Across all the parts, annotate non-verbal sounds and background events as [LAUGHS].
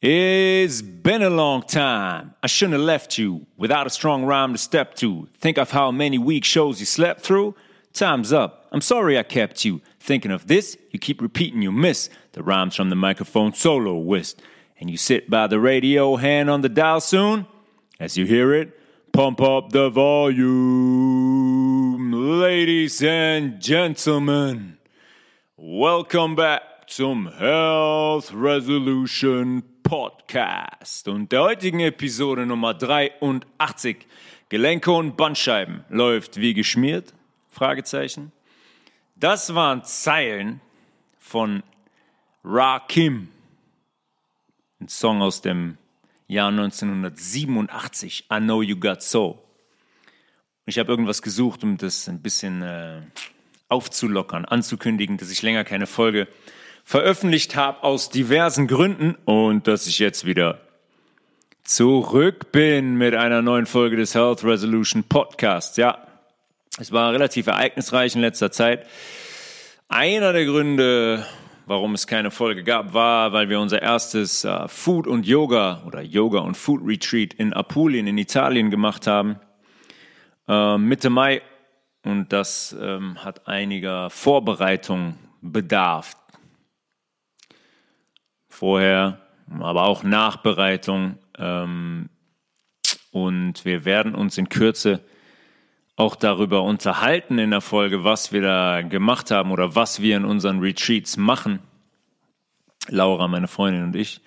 It's been a long time. I shouldn't have left you without a strong rhyme to step to. Think of how many weak shows you slept through. Time's up. I'm sorry I kept you. Thinking of this, you keep repeating you miss the rhymes from the microphone soloist. And you sit by the radio, hand on the dial soon. As you hear it, pump up the volume. Ladies and gentlemen, welcome back zum Health Resolution Podcast. Und der heutigen Episode Nummer 83, Gelenke und Bandscheiben, läuft wie geschmiert? Fragezeichen. Das waren Zeilen von Rakim. Ein Song aus dem Jahr 1987, I Know You Got So. Ich habe irgendwas gesucht, um das ein bisschen äh, aufzulockern, anzukündigen, dass ich länger keine Folge veröffentlicht habe aus diversen Gründen und dass ich jetzt wieder zurück bin mit einer neuen Folge des Health Resolution Podcasts. Ja, es war relativ ereignisreich in letzter Zeit. Einer der Gründe, warum es keine Folge gab, war, weil wir unser erstes äh, Food und Yoga oder Yoga und Food Retreat in Apulien in Italien gemacht haben. Äh, Mitte Mai. Und das ähm, hat einiger Vorbereitung bedarf. Vorher, aber auch Nachbereitung. Ähm, und wir werden uns in Kürze auch darüber unterhalten in der Folge, was wir da gemacht haben oder was wir in unseren Retreats machen. Laura, meine Freundin und ich.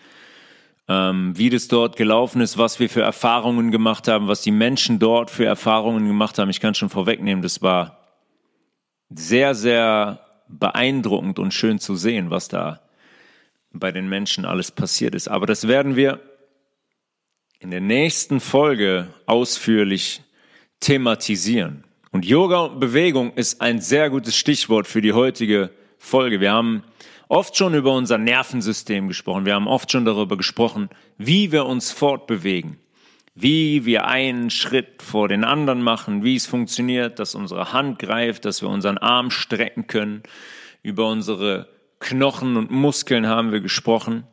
Ähm, wie das dort gelaufen ist, was wir für Erfahrungen gemacht haben, was die Menschen dort für Erfahrungen gemacht haben. Ich kann schon vorwegnehmen, das war sehr, sehr beeindruckend und schön zu sehen, was da bei den Menschen alles passiert ist. Aber das werden wir in der nächsten Folge ausführlich thematisieren. Und Yoga und Bewegung ist ein sehr gutes Stichwort für die heutige Folge. Wir haben oft schon über unser Nervensystem gesprochen. Wir haben oft schon darüber gesprochen, wie wir uns fortbewegen, wie wir einen Schritt vor den anderen machen, wie es funktioniert, dass unsere Hand greift, dass wir unseren Arm strecken können, über unsere Knochen und Muskeln haben wir gesprochen,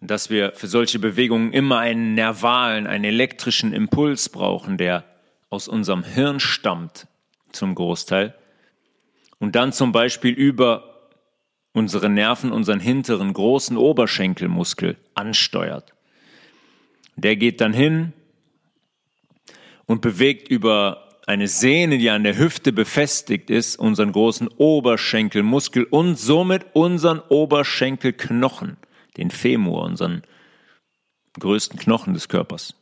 dass wir für solche Bewegungen immer einen nervalen, einen elektrischen Impuls brauchen, der aus unserem Hirn stammt zum Großteil und dann zum Beispiel über unsere Nerven, unseren hinteren großen Oberschenkelmuskel ansteuert. Der geht dann hin und bewegt über eine Sehne, die an der Hüfte befestigt ist, unseren großen Oberschenkelmuskel und somit unseren Oberschenkelknochen, den Femur, unseren größten Knochen des Körpers.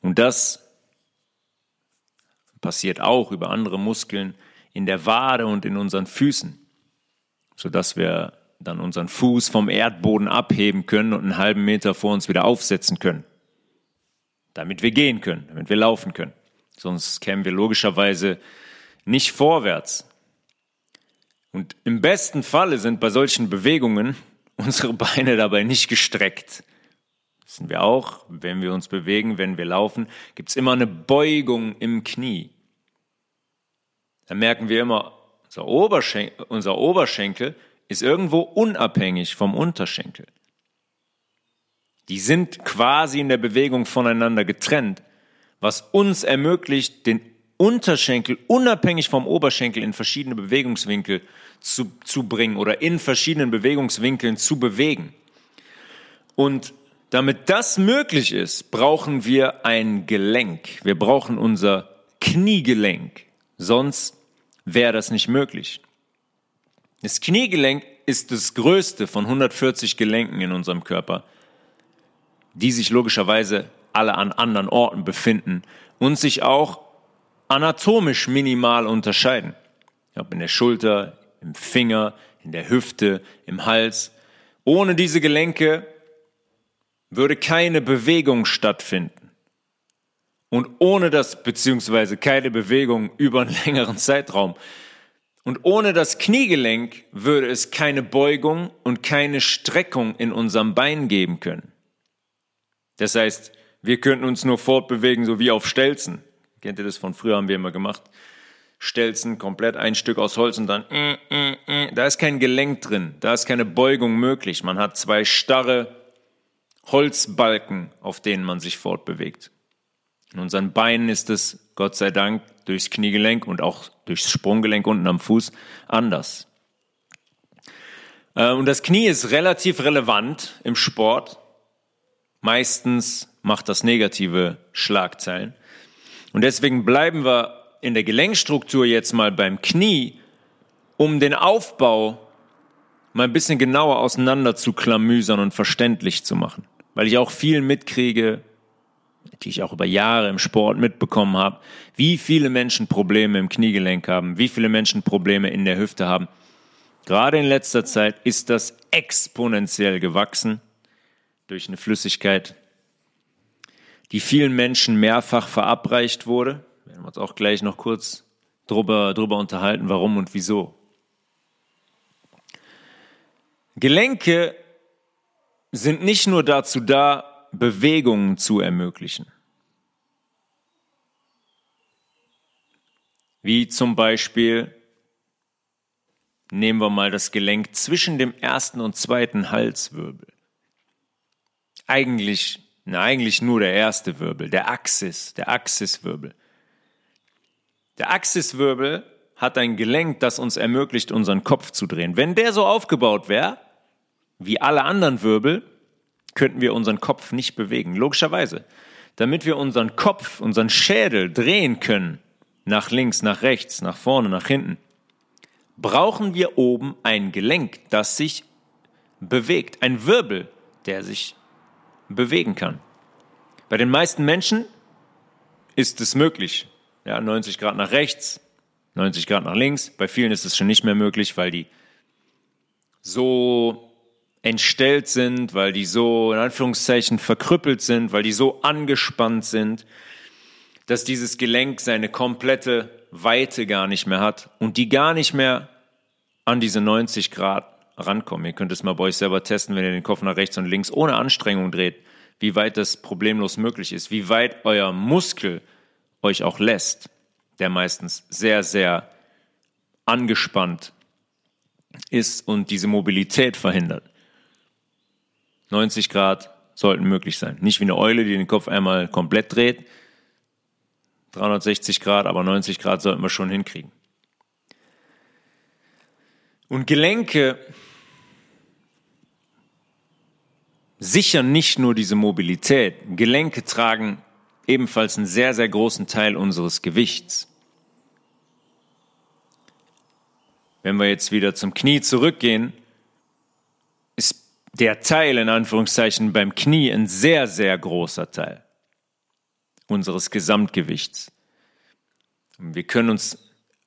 Und das passiert auch über andere Muskeln in der Wade und in unseren Füßen, sodass wir dann unseren Fuß vom Erdboden abheben können und einen halben Meter vor uns wieder aufsetzen können damit wir gehen können, damit wir laufen können. Sonst kämen wir logischerweise nicht vorwärts. Und im besten Falle sind bei solchen Bewegungen [LAUGHS] unsere Beine dabei nicht gestreckt. Wissen wir auch, wenn wir uns bewegen, wenn wir laufen, gibt es immer eine Beugung im Knie. Da merken wir immer, unser Oberschenkel, unser Oberschenkel ist irgendwo unabhängig vom Unterschenkel. Die sind quasi in der Bewegung voneinander getrennt, was uns ermöglicht, den Unterschenkel unabhängig vom Oberschenkel in verschiedene Bewegungswinkel zu, zu bringen oder in verschiedenen Bewegungswinkeln zu bewegen. Und damit das möglich ist, brauchen wir ein Gelenk. Wir brauchen unser Kniegelenk. Sonst wäre das nicht möglich. Das Kniegelenk ist das größte von 140 Gelenken in unserem Körper die sich logischerweise alle an anderen Orten befinden und sich auch anatomisch minimal unterscheiden. Ob in der Schulter, im Finger, in der Hüfte, im Hals. Ohne diese Gelenke würde keine Bewegung stattfinden. Und ohne das, beziehungsweise keine Bewegung über einen [LAUGHS] längeren Zeitraum. Und ohne das Kniegelenk würde es keine Beugung und keine Streckung in unserem Bein geben können. Das heißt, wir könnten uns nur fortbewegen, so wie auf Stelzen. Kennt ihr das von früher, haben wir immer gemacht. Stelzen, komplett ein Stück aus Holz und dann, äh, äh, äh. da ist kein Gelenk drin, da ist keine Beugung möglich. Man hat zwei starre Holzbalken, auf denen man sich fortbewegt. In unseren Beinen ist es, Gott sei Dank, durchs Kniegelenk und auch durchs Sprunggelenk unten am Fuß anders. Äh, und das Knie ist relativ relevant im Sport. Meistens macht das negative Schlagzeilen. Und deswegen bleiben wir in der Gelenkstruktur jetzt mal beim Knie, um den Aufbau mal ein bisschen genauer auseinander zu klamüsern und verständlich zu machen. Weil ich auch viel mitkriege, die ich auch über Jahre im Sport mitbekommen habe, wie viele Menschen Probleme im Kniegelenk haben, wie viele Menschen Probleme in der Hüfte haben. Gerade in letzter Zeit ist das exponentiell gewachsen durch eine Flüssigkeit, die vielen Menschen mehrfach verabreicht wurde. Wir werden uns auch gleich noch kurz drüber, drüber unterhalten, warum und wieso. Gelenke sind nicht nur dazu da, Bewegungen zu ermöglichen. Wie zum Beispiel Nehmen wir mal das Gelenk zwischen dem ersten und zweiten Halswirbel. Eigentlich, na, eigentlich nur der erste Wirbel, der Axis, der Axiswirbel. Der Axiswirbel hat ein Gelenk, das uns ermöglicht, unseren Kopf zu drehen. Wenn der so aufgebaut wäre, wie alle anderen Wirbel, könnten wir unseren Kopf nicht bewegen. Logischerweise. Damit wir unseren Kopf, unseren Schädel drehen können, nach links, nach rechts, nach vorne, nach hinten, brauchen wir oben ein Gelenk, das sich bewegt, ein Wirbel, der sich bewegen kann. Bei den meisten Menschen ist es möglich. Ja, 90 Grad nach rechts, 90 Grad nach links. Bei vielen ist es schon nicht mehr möglich, weil die so entstellt sind, weil die so in Anführungszeichen verkrüppelt sind, weil die so angespannt sind, dass dieses Gelenk seine komplette Weite gar nicht mehr hat und die gar nicht mehr an diese 90 Grad rankommen. Ihr könnt es mal bei euch selber testen, wenn ihr den Kopf nach rechts und links ohne Anstrengung dreht, wie weit das problemlos möglich ist, wie weit euer Muskel euch auch lässt, der meistens sehr, sehr angespannt ist und diese Mobilität verhindert. 90 Grad sollten möglich sein. Nicht wie eine Eule, die den Kopf einmal komplett dreht, 360 Grad, aber 90 Grad sollten wir schon hinkriegen. Und Gelenke sichern nicht nur diese Mobilität, Gelenke tragen ebenfalls einen sehr, sehr großen Teil unseres Gewichts. Wenn wir jetzt wieder zum Knie zurückgehen, ist der Teil in Anführungszeichen beim Knie ein sehr, sehr großer Teil unseres Gesamtgewichts. Wir können uns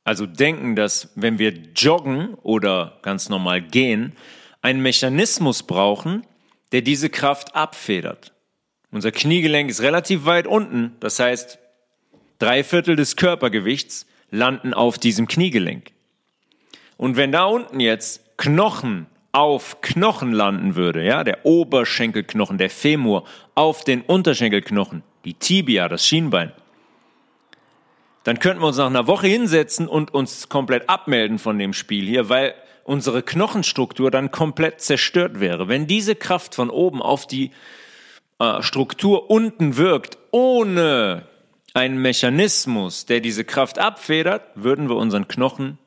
also denken, dass wenn wir joggen oder ganz normal gehen, einen Mechanismus brauchen, der diese Kraft abfedert. Unser Kniegelenk ist relativ weit unten, das heißt, drei Viertel des Körpergewichts landen auf diesem Kniegelenk. Und wenn da unten jetzt Knochen auf Knochen landen würde, ja, der Oberschenkelknochen, der Femur auf den Unterschenkelknochen, die Tibia, das Schienbein, dann könnten wir uns nach einer Woche hinsetzen und uns komplett abmelden von dem Spiel hier, weil unsere Knochenstruktur dann komplett zerstört wäre. Wenn diese Kraft von oben auf die äh, Struktur unten wirkt, ohne einen Mechanismus, der diese Kraft abfedert, würden wir unseren Knochen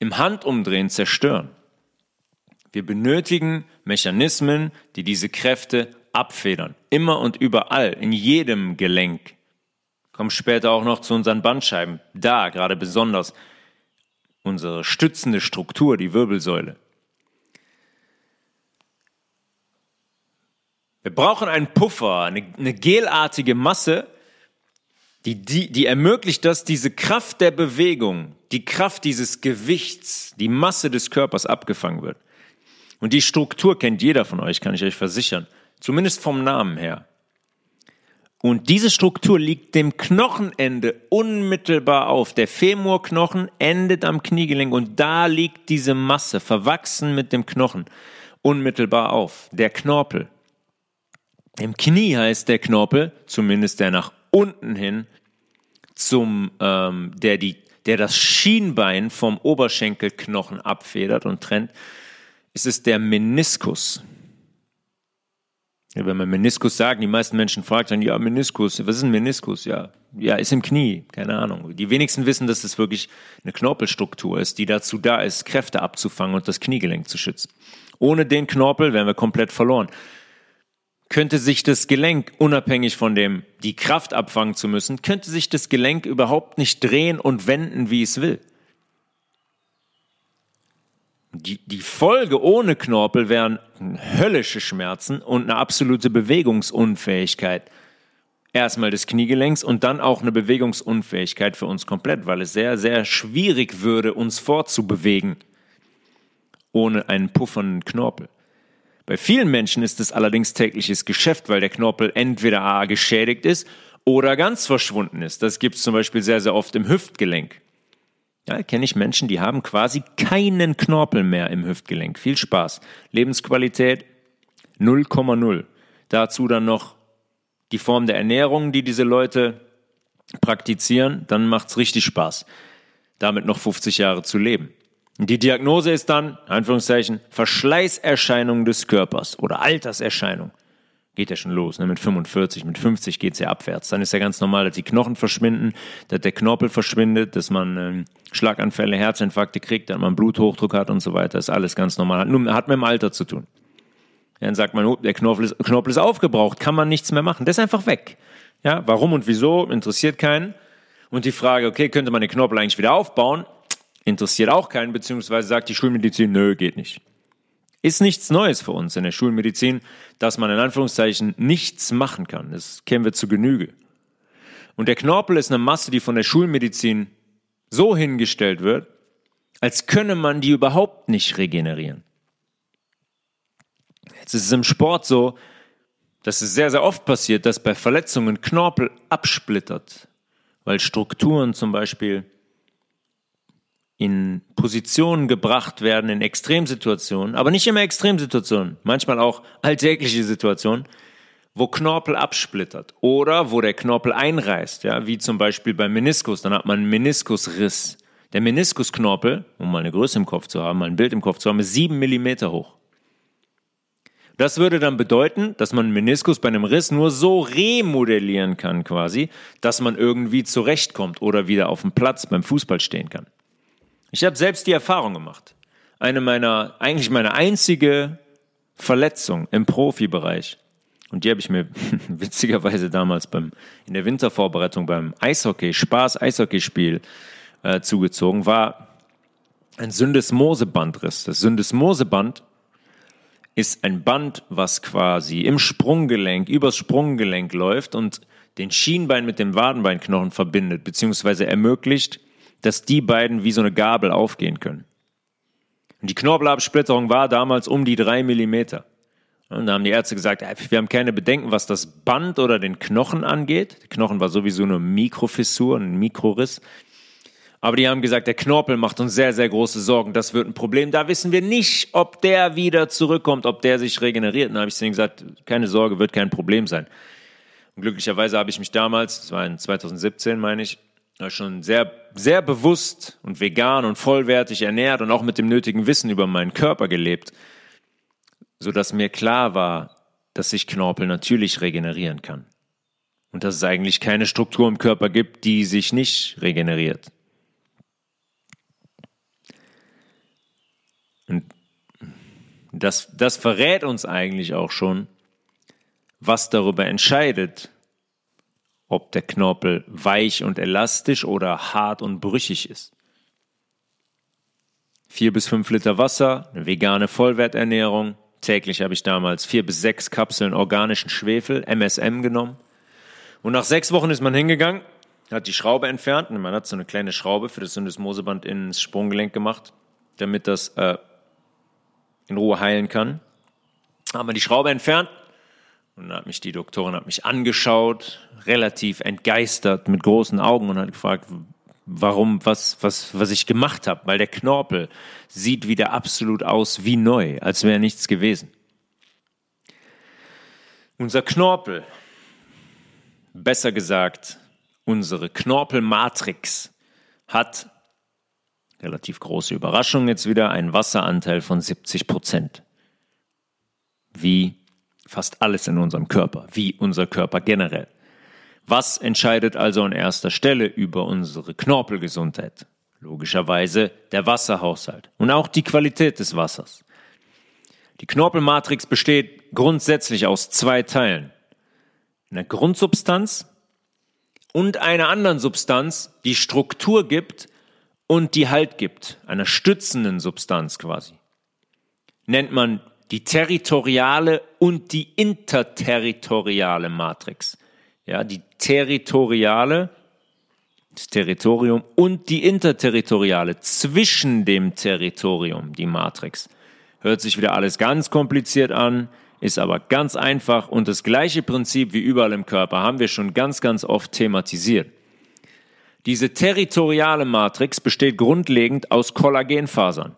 im Handumdrehen zerstören. Wir benötigen Mechanismen, die diese Kräfte abfedern. Immer und überall, in jedem Gelenk. Kommen später auch noch zu unseren Bandscheiben. Da gerade besonders unsere stützende Struktur, die Wirbelsäule. Wir brauchen einen Puffer, eine, eine gelartige Masse, die, die, die ermöglicht, dass diese Kraft der Bewegung, die Kraft dieses Gewichts, die Masse des Körpers abgefangen wird. Und die Struktur kennt jeder von euch, kann ich euch versichern. Zumindest vom Namen her. Und diese Struktur liegt dem Knochenende unmittelbar auf. Der Femurknochen endet am Kniegelenk und da liegt diese Masse, verwachsen mit dem Knochen, unmittelbar auf. Der Knorpel. Im Knie heißt der Knorpel, zumindest der nach unten hin, zum, ähm, der die der das Schienbein vom Oberschenkelknochen abfedert und trennt, ist es der Meniskus. Ja, wenn man Meniskus sagt, die meisten Menschen fragen dann, ja, Meniskus, was ist ein Meniskus? Ja, ja, ist im Knie, keine Ahnung. Die wenigsten wissen, dass es wirklich eine Knorpelstruktur ist, die dazu da ist, Kräfte abzufangen und das Kniegelenk zu schützen. Ohne den Knorpel wären wir komplett verloren. Könnte sich das Gelenk, unabhängig von dem, die Kraft abfangen zu müssen, könnte sich das Gelenk überhaupt nicht drehen und wenden, wie es will. Die, die Folge ohne Knorpel wären höllische Schmerzen und eine absolute Bewegungsunfähigkeit. Erstmal des Kniegelenks und dann auch eine Bewegungsunfähigkeit für uns komplett, weil es sehr, sehr schwierig würde, uns fortzubewegen ohne einen puffernden Knorpel. Bei vielen Menschen ist es allerdings tägliches Geschäft, weil der Knorpel entweder A geschädigt ist oder ganz verschwunden ist. Das gibt es zum Beispiel sehr, sehr oft im Hüftgelenk. Ja, kenne ich Menschen, die haben quasi keinen Knorpel mehr im Hüftgelenk. Viel Spaß. Lebensqualität 0,0. Dazu dann noch die Form der Ernährung, die diese Leute praktizieren, dann macht's richtig Spaß, damit noch 50 Jahre zu leben. Die Diagnose ist dann, Anführungszeichen, Verschleißerscheinung des Körpers oder Alterserscheinung. Geht ja schon los, ne? mit 45, mit 50 geht's ja abwärts. Dann ist ja ganz normal, dass die Knochen verschwinden, dass der Knorpel verschwindet, dass man äh, Schlaganfälle, Herzinfarkte kriegt, dass man Bluthochdruck hat und so weiter. Das ist alles ganz normal. Hat, nur, hat mit dem Alter zu tun. Dann sagt man, oh, der Knorpel ist, Knorpel ist aufgebraucht, kann man nichts mehr machen. Der ist einfach weg. Ja, warum und wieso, interessiert keinen. Und die Frage, okay, könnte man den Knorpel eigentlich wieder aufbauen? Interessiert auch keinen, beziehungsweise sagt die Schulmedizin, nö, geht nicht. Ist nichts Neues für uns in der Schulmedizin, dass man in Anführungszeichen nichts machen kann. Das kennen wir zu Genüge. Und der Knorpel ist eine Masse, die von der Schulmedizin so hingestellt wird, als könne man die überhaupt nicht regenerieren. Jetzt ist es im Sport so, dass es sehr, sehr oft passiert, dass bei Verletzungen Knorpel absplittert, weil Strukturen zum Beispiel in Positionen gebracht werden, in Extremsituationen, aber nicht immer Extremsituationen, manchmal auch alltägliche Situationen, wo Knorpel absplittert oder wo der Knorpel einreißt, ja, wie zum Beispiel beim Meniskus, dann hat man einen Meniskusriss. Der Meniskusknorpel, um mal eine Größe im Kopf zu haben, mal ein Bild im Kopf zu haben, ist sieben Millimeter hoch. Das würde dann bedeuten, dass man Meniskus bei einem Riss nur so remodellieren kann quasi, dass man irgendwie zurechtkommt oder wieder auf dem Platz beim Fußball stehen kann. Ich habe selbst die Erfahrung gemacht. Eine meiner, eigentlich meine einzige Verletzung im Profibereich. Und die habe ich mir [LAUGHS] witzigerweise damals beim, in der Wintervorbereitung beim Eishockey, Spaß-Eishockeyspiel äh, zugezogen, war ein Syndesmosebandriss. Das Syndesmoseband ist ein Band, was quasi im Sprunggelenk, übers Sprunggelenk läuft und den Schienbein mit dem Wadenbeinknochen verbindet, beziehungsweise ermöglicht, dass die beiden wie so eine Gabel aufgehen können. Und die Knorpelabsplitterung war damals um die drei Millimeter. Und da haben die Ärzte gesagt, wir haben keine Bedenken, was das Band oder den Knochen angeht. Der Knochen war sowieso eine Mikrofissur, ein Mikroriss. Aber die haben gesagt, der Knorpel macht uns sehr, sehr große Sorgen. Das wird ein Problem. Da wissen wir nicht, ob der wieder zurückkommt, ob der sich regeneriert. Und da habe ich denen gesagt, keine Sorge, wird kein Problem sein. Und glücklicherweise habe ich mich damals, das war in 2017, meine ich, schon sehr, sehr bewusst und vegan und vollwertig ernährt und auch mit dem nötigen Wissen über meinen Körper gelebt, so dass mir klar war, dass sich Knorpel natürlich regenerieren kann. Und dass es eigentlich keine Struktur im Körper gibt, die sich nicht regeneriert. Und das, das verrät uns eigentlich auch schon, was darüber entscheidet, ob der Knorpel weich und elastisch oder hart und brüchig ist. Vier bis fünf Liter Wasser, eine vegane Vollwerternährung. Täglich habe ich damals vier bis sechs Kapseln organischen Schwefel, MSM, genommen. Und nach sechs Wochen ist man hingegangen, hat die Schraube entfernt und man hat so eine kleine Schraube für das Syndesmoseband ins Sprunggelenk gemacht, damit das äh, in Ruhe heilen kann. Haben wir die Schraube entfernt, und dann hat mich die Doktorin hat mich angeschaut, relativ entgeistert mit großen Augen und hat gefragt, warum, was, was, was ich gemacht habe, weil der Knorpel sieht wieder absolut aus wie neu, als wäre nichts gewesen. Unser Knorpel, besser gesagt, unsere Knorpelmatrix hat Relativ große Überraschung jetzt wieder, ein Wasseranteil von 70 Prozent. Wie fast alles in unserem Körper, wie unser Körper generell. Was entscheidet also an erster Stelle über unsere Knorpelgesundheit? Logischerweise der Wasserhaushalt und auch die Qualität des Wassers. Die Knorpelmatrix besteht grundsätzlich aus zwei Teilen. Einer Grundsubstanz und einer anderen Substanz, die Struktur gibt und die Halt gibt, einer stützenden Substanz quasi. Nennt man die territoriale und die interterritoriale Matrix. Ja, die territoriale, das Territorium und die interterritoriale, zwischen dem Territorium, die Matrix. Hört sich wieder alles ganz kompliziert an, ist aber ganz einfach und das gleiche Prinzip wie überall im Körper haben wir schon ganz, ganz oft thematisiert. Diese territoriale Matrix besteht grundlegend aus Kollagenfasern.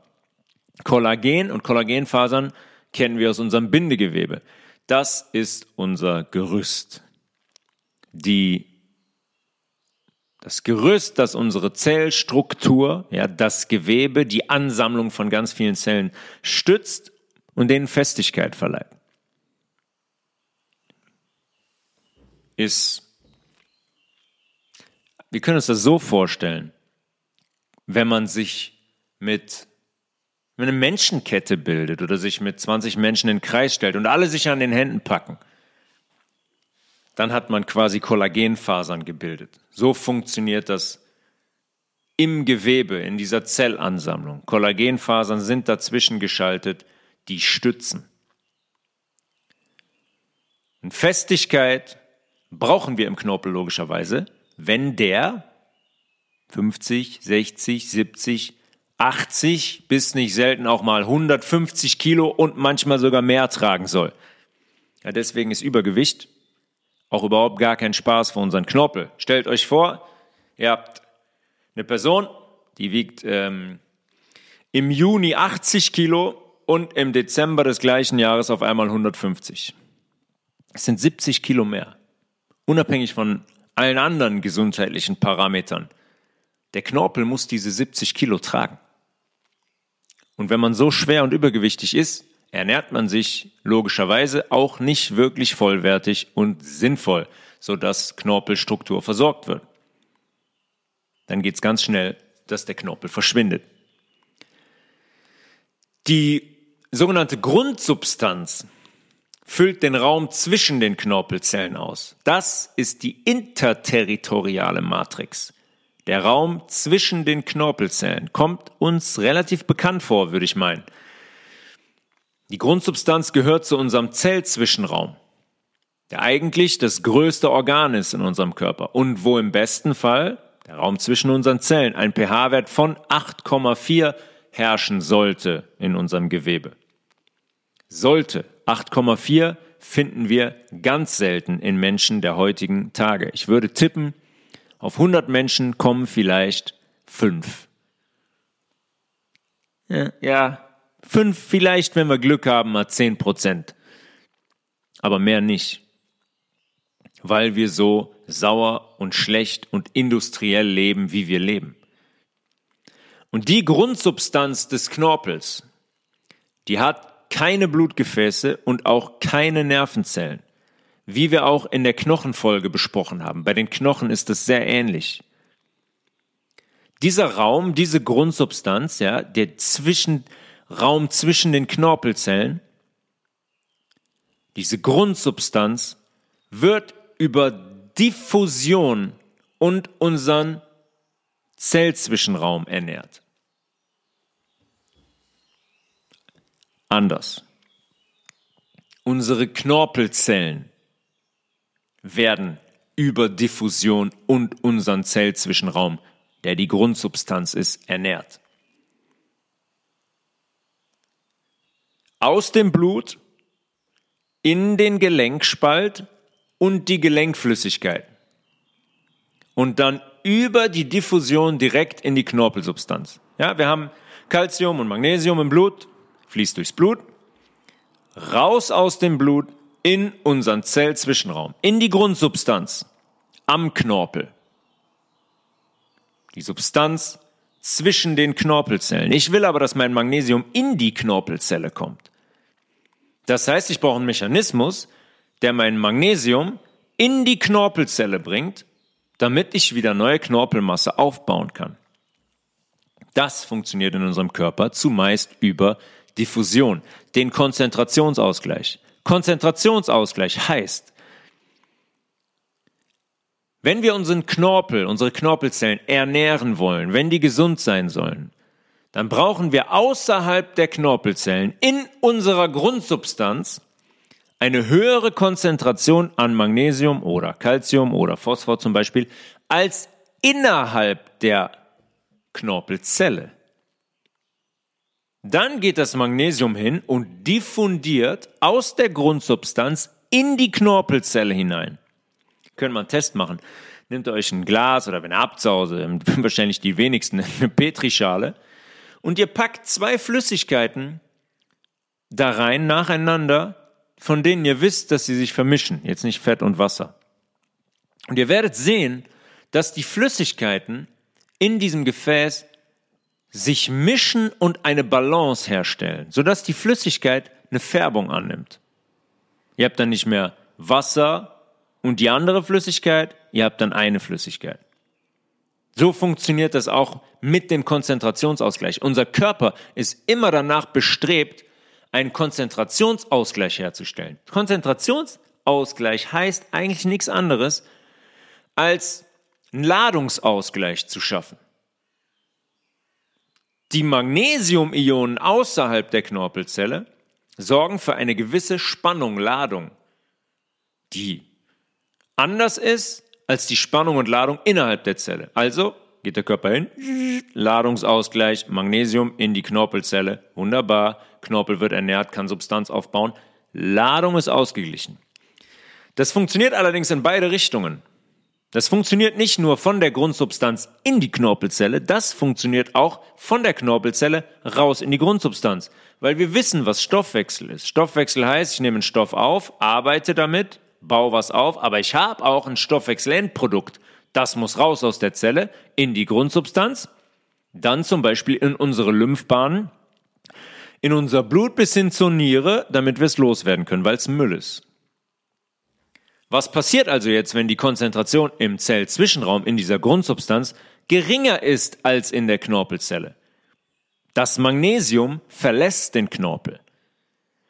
Kollagen und Kollagenfasern kennen wir aus unserem Bindegewebe. Das ist unser Gerüst. Die, das Gerüst, das unsere Zellstruktur, ja, das Gewebe, die Ansammlung von ganz vielen Zellen stützt und denen Festigkeit verleiht. Ist, wir können uns das so vorstellen, wenn man sich mit eine Menschenkette bildet oder sich mit 20 Menschen in den Kreis stellt und alle sich an den Händen packen, dann hat man quasi Kollagenfasern gebildet. So funktioniert das im Gewebe, in dieser Zellansammlung. Kollagenfasern sind dazwischen geschaltet, die stützen. Und Festigkeit brauchen wir im Knorpel logischerweise, wenn der 50, 60, 70, 80 bis nicht selten auch mal 150 Kilo und manchmal sogar mehr tragen soll. Ja, deswegen ist Übergewicht auch überhaupt gar kein Spaß für unseren Knorpel. Stellt euch vor, ihr habt eine Person, die wiegt ähm, im Juni 80 Kilo und im Dezember des gleichen Jahres auf einmal 150. Es sind 70 Kilo mehr. Unabhängig von allen anderen gesundheitlichen Parametern. Der Knorpel muss diese 70 Kilo tragen. Und wenn man so schwer und übergewichtig ist, ernährt man sich logischerweise auch nicht wirklich vollwertig und sinnvoll, sodass Knorpelstruktur versorgt wird. Dann geht es ganz schnell, dass der Knorpel verschwindet. Die sogenannte Grundsubstanz füllt den Raum zwischen den Knorpelzellen aus. Das ist die interterritoriale Matrix. Der Raum zwischen den Knorpelzellen kommt uns relativ bekannt vor, würde ich meinen. Die Grundsubstanz gehört zu unserem Zellzwischenraum, der eigentlich das größte Organ ist in unserem Körper und wo im besten Fall der Raum zwischen unseren Zellen ein pH-Wert von 8,4 herrschen sollte in unserem Gewebe. Sollte 8,4 finden wir ganz selten in Menschen der heutigen Tage. Ich würde tippen, auf 100 Menschen kommen vielleicht fünf. Ja, ja, fünf vielleicht, wenn wir Glück haben, mal zehn Prozent. Aber mehr nicht. Weil wir so sauer und schlecht und industriell leben, wie wir leben. Und die Grundsubstanz des Knorpels, die hat keine Blutgefäße und auch keine Nervenzellen wie wir auch in der Knochenfolge besprochen haben. Bei den Knochen ist es sehr ähnlich. Dieser Raum, diese Grundsubstanz, ja, der zwischen, Raum zwischen den Knorpelzellen, diese Grundsubstanz wird über Diffusion und unseren Zellzwischenraum ernährt. Anders. Unsere Knorpelzellen werden über Diffusion und unseren Zellzwischenraum, der die Grundsubstanz ist, ernährt. Aus dem Blut in den Gelenkspalt und die Gelenkflüssigkeit. Und dann über die Diffusion direkt in die Knorpelsubstanz. Ja, wir haben Calcium und Magnesium im Blut, fließt durchs Blut, raus aus dem Blut in unseren Zellzwischenraum, in die Grundsubstanz am Knorpel. Die Substanz zwischen den Knorpelzellen. Ich will aber, dass mein Magnesium in die Knorpelzelle kommt. Das heißt, ich brauche einen Mechanismus, der mein Magnesium in die Knorpelzelle bringt, damit ich wieder neue Knorpelmasse aufbauen kann. Das funktioniert in unserem Körper zumeist über Diffusion, den Konzentrationsausgleich. Konzentrationsausgleich heißt, wenn wir unseren Knorpel, unsere Knorpelzellen ernähren wollen, wenn die gesund sein sollen, dann brauchen wir außerhalb der Knorpelzellen in unserer Grundsubstanz eine höhere Konzentration an Magnesium oder Calcium oder Phosphor zum Beispiel als innerhalb der Knorpelzelle. Dann geht das Magnesium hin und diffundiert aus der Grundsubstanz in die Knorpelzelle hinein. Können wir einen Test machen. Nehmt euch ein Glas oder wenn ihr habt zu Hause, [LAUGHS] wahrscheinlich die wenigsten, [LAUGHS] eine Petrischale und ihr packt zwei Flüssigkeiten da rein nacheinander, von denen ihr wisst, dass sie sich vermischen, jetzt nicht Fett und Wasser. Und ihr werdet sehen, dass die Flüssigkeiten in diesem Gefäß sich mischen und eine Balance herstellen, sodass die Flüssigkeit eine Färbung annimmt. Ihr habt dann nicht mehr Wasser und die andere Flüssigkeit, ihr habt dann eine Flüssigkeit. So funktioniert das auch mit dem Konzentrationsausgleich. Unser Körper ist immer danach bestrebt, einen Konzentrationsausgleich herzustellen. Konzentrationsausgleich heißt eigentlich nichts anderes, als einen Ladungsausgleich zu schaffen. Die Magnesiumionen außerhalb der Knorpelzelle sorgen für eine gewisse Spannung, Ladung, die anders ist als die Spannung und Ladung innerhalb der Zelle. Also geht der Körper hin, Ladungsausgleich, Magnesium in die Knorpelzelle, wunderbar, Knorpel wird ernährt, kann Substanz aufbauen, Ladung ist ausgeglichen. Das funktioniert allerdings in beide Richtungen. Das funktioniert nicht nur von der Grundsubstanz in die Knorpelzelle, das funktioniert auch von der Knorpelzelle raus in die Grundsubstanz. Weil wir wissen, was Stoffwechsel ist. Stoffwechsel heißt, ich nehme einen Stoff auf, arbeite damit, baue was auf, aber ich habe auch ein Stoffwechselendprodukt. Das muss raus aus der Zelle in die Grundsubstanz, dann zum Beispiel in unsere Lymphbahnen, in unser Blut bis hin zur Niere, damit wir es loswerden können, weil es Müll ist. Was passiert also jetzt, wenn die Konzentration im Zellzwischenraum in dieser Grundsubstanz geringer ist als in der Knorpelzelle? Das Magnesium verlässt den Knorpel,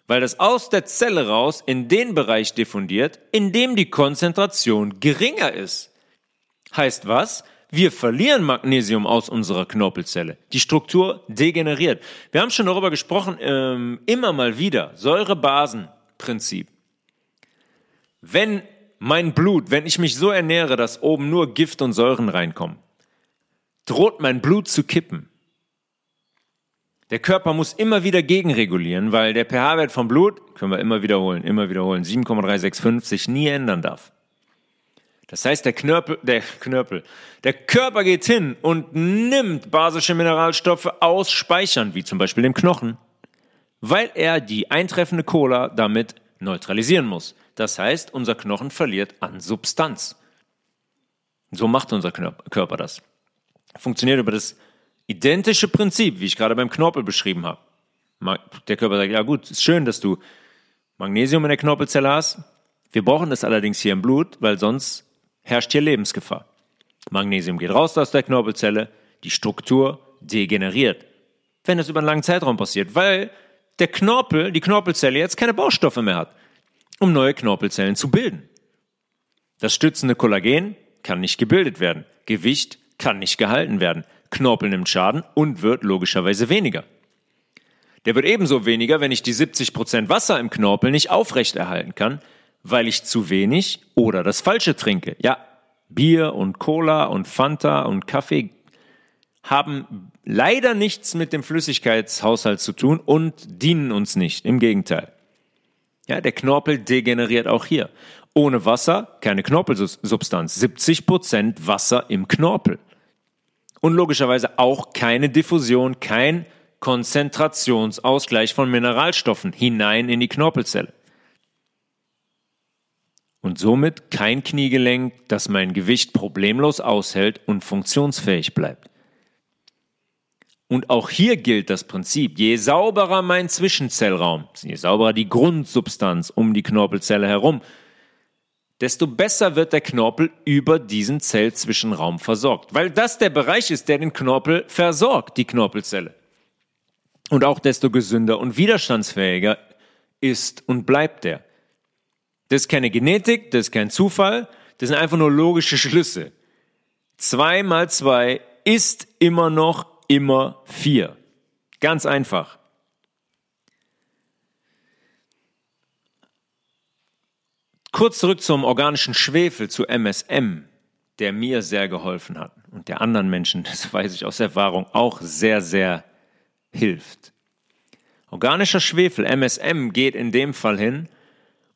weil das aus der Zelle raus in den Bereich diffundiert, in dem die Konzentration geringer ist. Heißt was? Wir verlieren Magnesium aus unserer Knorpelzelle. Die Struktur degeneriert. Wir haben schon darüber gesprochen, ähm, immer mal wieder, Säure-Basen-Prinzip wenn mein Blut, wenn ich mich so ernähre, dass oben nur Gift und Säuren reinkommen, droht mein Blut zu kippen. Der Körper muss immer wieder gegenregulieren, weil der pH-Wert vom Blut, können wir immer wiederholen, immer wiederholen, 7,365 sich nie ändern darf. Das heißt, der Knörpel, der Knörpel, der Körper geht hin und nimmt basische Mineralstoffe aus Speichern, wie zum Beispiel dem Knochen, weil er die eintreffende Cola damit neutralisieren muss. Das heißt, unser Knochen verliert an Substanz. So macht unser Körper das. Funktioniert über das identische Prinzip, wie ich gerade beim Knorpel beschrieben habe. Der Körper sagt, ja gut, ist schön, dass du Magnesium in der Knorpelzelle hast. Wir brauchen das allerdings hier im Blut, weil sonst herrscht hier Lebensgefahr. Magnesium geht raus aus der Knorpelzelle, die Struktur degeneriert. Wenn das über einen langen Zeitraum passiert, weil der Knorpel, die Knorpelzelle jetzt keine Baustoffe mehr hat, um neue Knorpelzellen zu bilden. Das stützende Kollagen kann nicht gebildet werden. Gewicht kann nicht gehalten werden. Knorpel nimmt Schaden und wird logischerweise weniger. Der wird ebenso weniger, wenn ich die 70% Wasser im Knorpel nicht aufrechterhalten kann, weil ich zu wenig oder das Falsche trinke. Ja, Bier und Cola und Fanta und Kaffee haben leider nichts mit dem Flüssigkeitshaushalt zu tun und dienen uns nicht. Im Gegenteil. Ja, der Knorpel degeneriert auch hier. Ohne Wasser keine Knorpelsubstanz. 70 Prozent Wasser im Knorpel. Und logischerweise auch keine Diffusion, kein Konzentrationsausgleich von Mineralstoffen hinein in die Knorpelzelle. Und somit kein Kniegelenk, das mein Gewicht problemlos aushält und funktionsfähig bleibt. Und auch hier gilt das Prinzip, je sauberer mein Zwischenzellraum, je sauberer die Grundsubstanz um die Knorpelzelle herum, desto besser wird der Knorpel über diesen Zellzwischenraum versorgt. Weil das der Bereich ist, der den Knorpel versorgt, die Knorpelzelle. Und auch desto gesünder und widerstandsfähiger ist und bleibt der. Das ist keine Genetik, das ist kein Zufall, das sind einfach nur logische Schlüsse. Zwei mal zwei ist immer noch immer vier. Ganz einfach. Kurz zurück zum organischen Schwefel, zu MSM, der mir sehr geholfen hat und der anderen Menschen, [LAUGHS] das weiß ich aus Erfahrung, auch sehr, sehr hilft. Organischer Schwefel, MSM, geht in dem Fall hin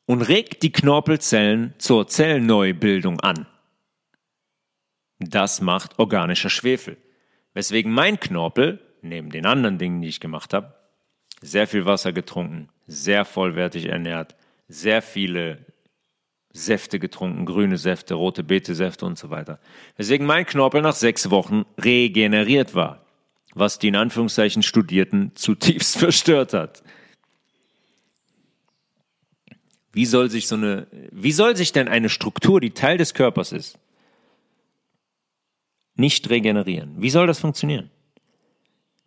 und regt die Knorpelzellen zur Zellneubildung an. Das macht organischer Schwefel. Weswegen mein Knorpel, neben den anderen Dingen, die ich gemacht habe, sehr viel Wasser getrunken, sehr vollwertig ernährt, sehr viele Säfte getrunken, grüne Säfte, rote Betesäfte und so weiter. Weswegen mein Knorpel nach sechs Wochen regeneriert war, was die in Anführungszeichen Studierten zutiefst [LAUGHS] verstört hat. Wie soll sich so eine, wie soll sich denn eine Struktur, die Teil des Körpers ist, nicht regenerieren. Wie soll das funktionieren?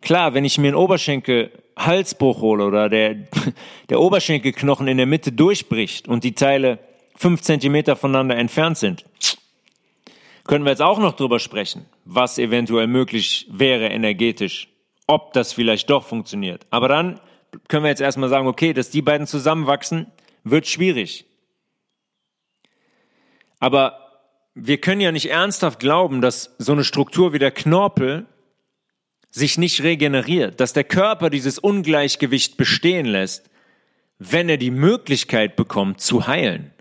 Klar, wenn ich mir einen Oberschenkel Halsbruch hole oder der, [LAUGHS] der Oberschenkelknochen in der Mitte durchbricht und die Teile fünf Zentimeter voneinander entfernt sind, können wir jetzt auch noch drüber sprechen, was eventuell möglich wäre energetisch, ob das vielleicht doch funktioniert. Aber dann können wir jetzt erstmal sagen, okay, dass die beiden zusammenwachsen, wird schwierig. Aber wir können ja nicht ernsthaft glauben, dass so eine Struktur wie der Knorpel sich nicht regeneriert, dass der Körper dieses Ungleichgewicht bestehen lässt, wenn er die Möglichkeit bekommt zu heilen.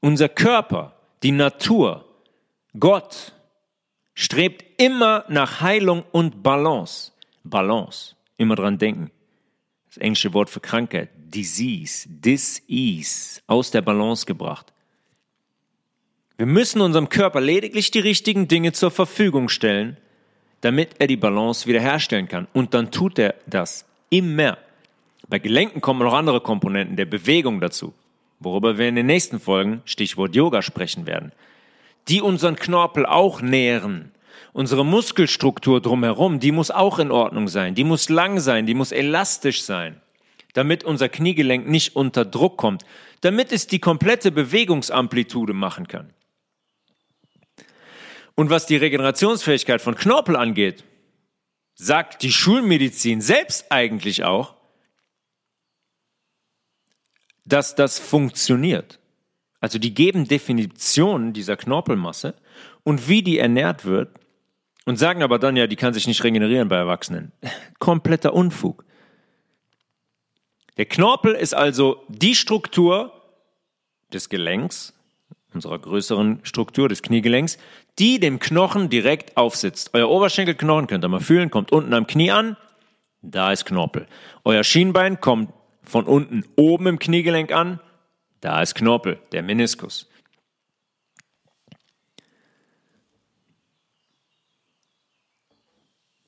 Unser Körper, die Natur, Gott strebt immer nach Heilung und Balance. Balance, immer dran denken. Das englische Wort für Krankheit, Disease, Disease, aus der Balance gebracht. Wir müssen unserem Körper lediglich die richtigen Dinge zur Verfügung stellen, damit er die Balance wiederherstellen kann. Und dann tut er das immer. Bei Gelenken kommen noch andere Komponenten der Bewegung dazu, worüber wir in den nächsten Folgen, Stichwort Yoga, sprechen werden, die unseren Knorpel auch nähren. Unsere Muskelstruktur drumherum, die muss auch in Ordnung sein, die muss lang sein, die muss elastisch sein, damit unser Kniegelenk nicht unter Druck kommt, damit es die komplette Bewegungsamplitude machen kann. Und was die Regenerationsfähigkeit von Knorpel angeht, sagt die Schulmedizin selbst eigentlich auch, dass das funktioniert. Also die geben Definitionen dieser Knorpelmasse und wie die ernährt wird und sagen aber dann ja, die kann sich nicht regenerieren bei Erwachsenen. [LAUGHS] Kompletter Unfug. Der Knorpel ist also die Struktur des Gelenks, unserer größeren Struktur des Kniegelenks, die dem Knochen direkt aufsitzt. Euer Oberschenkelknochen, könnt ihr mal fühlen, kommt unten am Knie an, da ist Knorpel. Euer Schienbein kommt von unten oben im Kniegelenk an, da ist Knorpel, der Meniskus.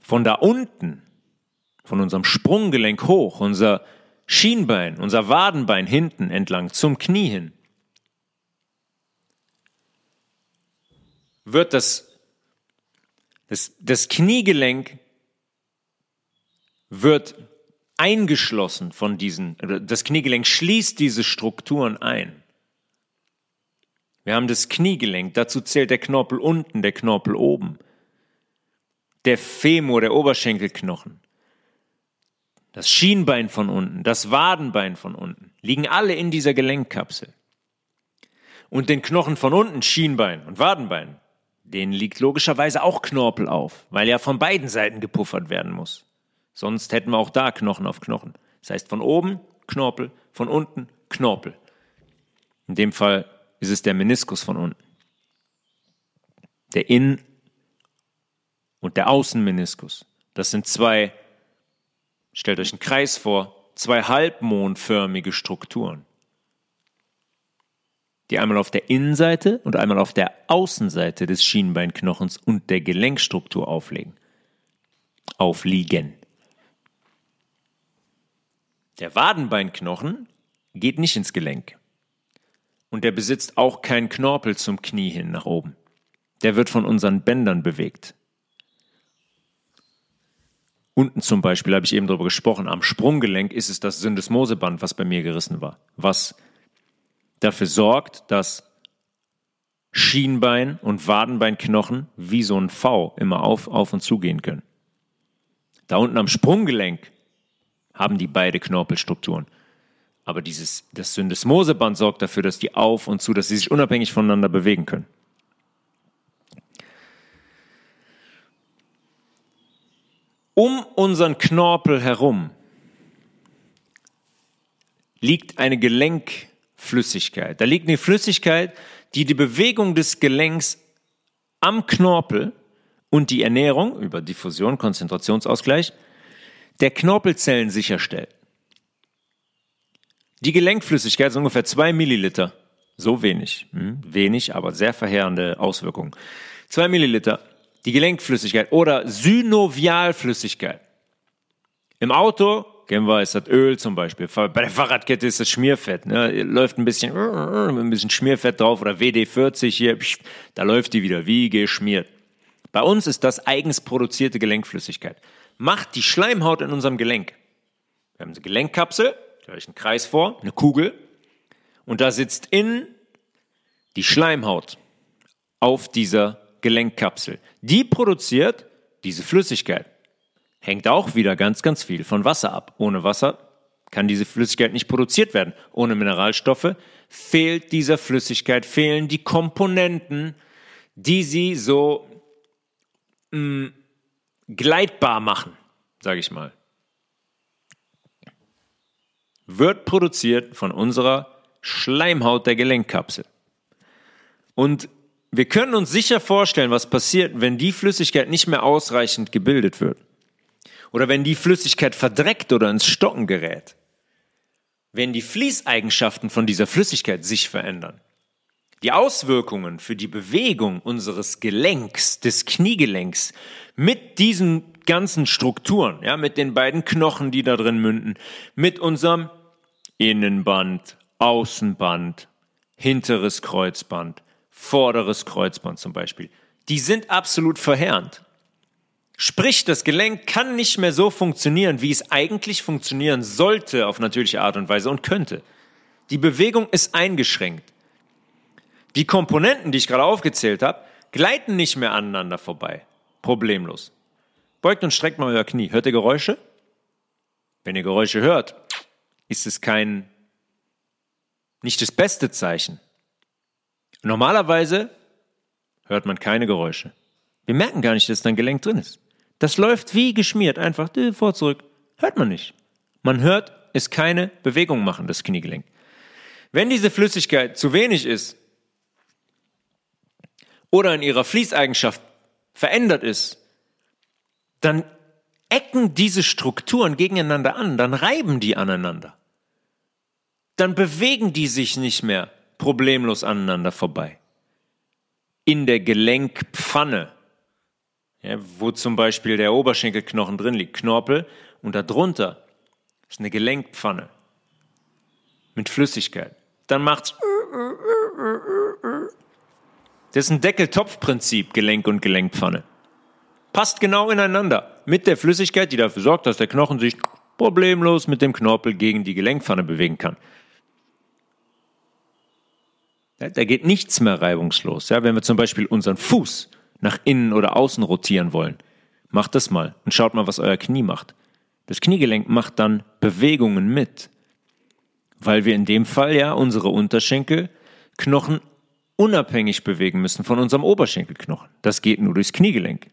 Von da unten, von unserem Sprunggelenk hoch, unser Schienbein, unser Wadenbein hinten entlang zum Knie hin, wird das, das, das Kniegelenk wird eingeschlossen von diesen, das Kniegelenk schließt diese Strukturen ein. Wir haben das Kniegelenk, dazu zählt der Knorpel unten, der Knorpel oben, der Femur, der Oberschenkelknochen, das Schienbein von unten, das Wadenbein von unten, liegen alle in dieser Gelenkkapsel. Und den Knochen von unten, Schienbein und Wadenbein, denen liegt logischerweise auch Knorpel auf, weil ja von beiden Seiten gepuffert werden muss. Sonst hätten wir auch da Knochen auf Knochen. Das heißt, von oben Knorpel, von unten Knorpel. In dem Fall ist es der Meniskus von unten. Der Innen- und der Außenmeniskus. Das sind zwei, stellt euch einen Kreis vor, zwei halbmondförmige Strukturen die einmal auf der Innenseite und einmal auf der Außenseite des Schienbeinknochens und der Gelenkstruktur auflegen. aufliegen. Der Wadenbeinknochen geht nicht ins Gelenk. Und der besitzt auch keinen Knorpel zum Knie hin nach oben. Der wird von unseren Bändern bewegt. Unten zum Beispiel habe ich eben darüber gesprochen, am Sprunggelenk ist es das Syndesmoseband, was bei mir gerissen war, was dafür sorgt, dass Schienbein und Wadenbeinknochen wie so ein V immer auf, auf und zu gehen können. Da unten am Sprunggelenk haben die beide Knorpelstrukturen. Aber dieses, das Syndesmoseband sorgt dafür, dass die auf und zu, dass sie sich unabhängig voneinander bewegen können. Um unseren Knorpel herum liegt eine Gelenkflüssigkeit. Da liegt eine Flüssigkeit, die die Bewegung des Gelenks am Knorpel und die Ernährung über Diffusion, Konzentrationsausgleich der Knorpelzellen sicherstellt. Die Gelenkflüssigkeit ist ungefähr zwei Milliliter. So wenig. Hm, wenig, aber sehr verheerende Auswirkungen. Zwei Milliliter. Die Gelenkflüssigkeit oder Synovialflüssigkeit. Im Auto wir, ist das Öl zum Beispiel. Bei der Fahrradkette ist das Schmierfett. Ne? Läuft ein bisschen, ein bisschen Schmierfett drauf oder WD-40 hier. Da läuft die wieder wie geschmiert. Bei uns ist das eigens produzierte Gelenkflüssigkeit. Macht die Schleimhaut in unserem Gelenk. Wir haben eine Gelenkkapsel, stelle ich einen Kreis vor, eine Kugel. Und da sitzt innen die Schleimhaut auf dieser Gelenkkapsel. Die produziert diese Flüssigkeit. Hängt auch wieder ganz, ganz viel von Wasser ab. Ohne Wasser kann diese Flüssigkeit nicht produziert werden. Ohne Mineralstoffe fehlt dieser Flüssigkeit, fehlen die Komponenten, die sie so mh, mm, gleitbar machen, sage ich mal. Wird produziert von unserer Schleimhaut der Gelenkkapsel. Und wir können uns sicher vorstellen, was passiert, wenn die Flüssigkeit nicht mehr ausreichend gebildet wird. Oder wenn die Flüssigkeit verdreckt oder ins Stocken gerät. Wenn die Fließeigenschaften von dieser Flüssigkeit sich verändern. Die Auswirkungen für die Bewegung unseres Gelenks, des Kniegelenks, mit diesen ganzen Strukturen, ja, mit den beiden Knochen, die da drin münden, mit unserem Innenband, Außenband, hinteres Kreuzband, vorderes Kreuzband zum Beispiel, die sind absolut verheerend. Sprich, das Gelenk kann nicht mehr so funktionieren, wie es eigentlich funktionieren sollte auf natürliche Art und Weise und könnte. Die Bewegung ist eingeschränkt. Die Komponenten, die ich gerade aufgezählt habe, gleiten nicht mehr aneinander vorbei. Problemlos. Beugt und streckt mal euer Knie. Hört ihr Geräusche? Wenn ihr Geräusche hört, ist es kein, nicht das beste Zeichen. Normalerweise hört man keine Geräusche. Wir merken gar nicht, dass dein Gelenk drin ist. Das läuft wie geschmiert, einfach vor zurück. Hört man nicht. Man hört es keine Bewegung machen, das Kniegelenk. Wenn diese Flüssigkeit zu wenig ist, oder in ihrer Fließeigenschaft verändert ist, dann ecken diese Strukturen gegeneinander an, dann reiben die aneinander. Dann bewegen die sich nicht mehr problemlos aneinander vorbei. In der Gelenkpfanne, ja, wo zum Beispiel der Oberschenkelknochen drin liegt, Knorpel, und darunter ist eine Gelenkpfanne mit Flüssigkeit. Dann macht's das ist ein Deckeltopfprinzip, Gelenk und Gelenkpfanne. Passt genau ineinander mit der Flüssigkeit, die dafür sorgt, dass der Knochen sich problemlos mit dem Knorpel gegen die Gelenkpfanne bewegen kann. Da geht nichts mehr reibungslos. Ja, wenn wir zum Beispiel unseren Fuß nach innen oder außen rotieren wollen, macht das mal und schaut mal, was euer Knie macht. Das Kniegelenk macht dann Bewegungen mit, weil wir in dem Fall ja unsere Unterschenkelknochen unabhängig bewegen müssen von unserem Oberschenkelknochen. Das geht nur durchs Kniegelenk.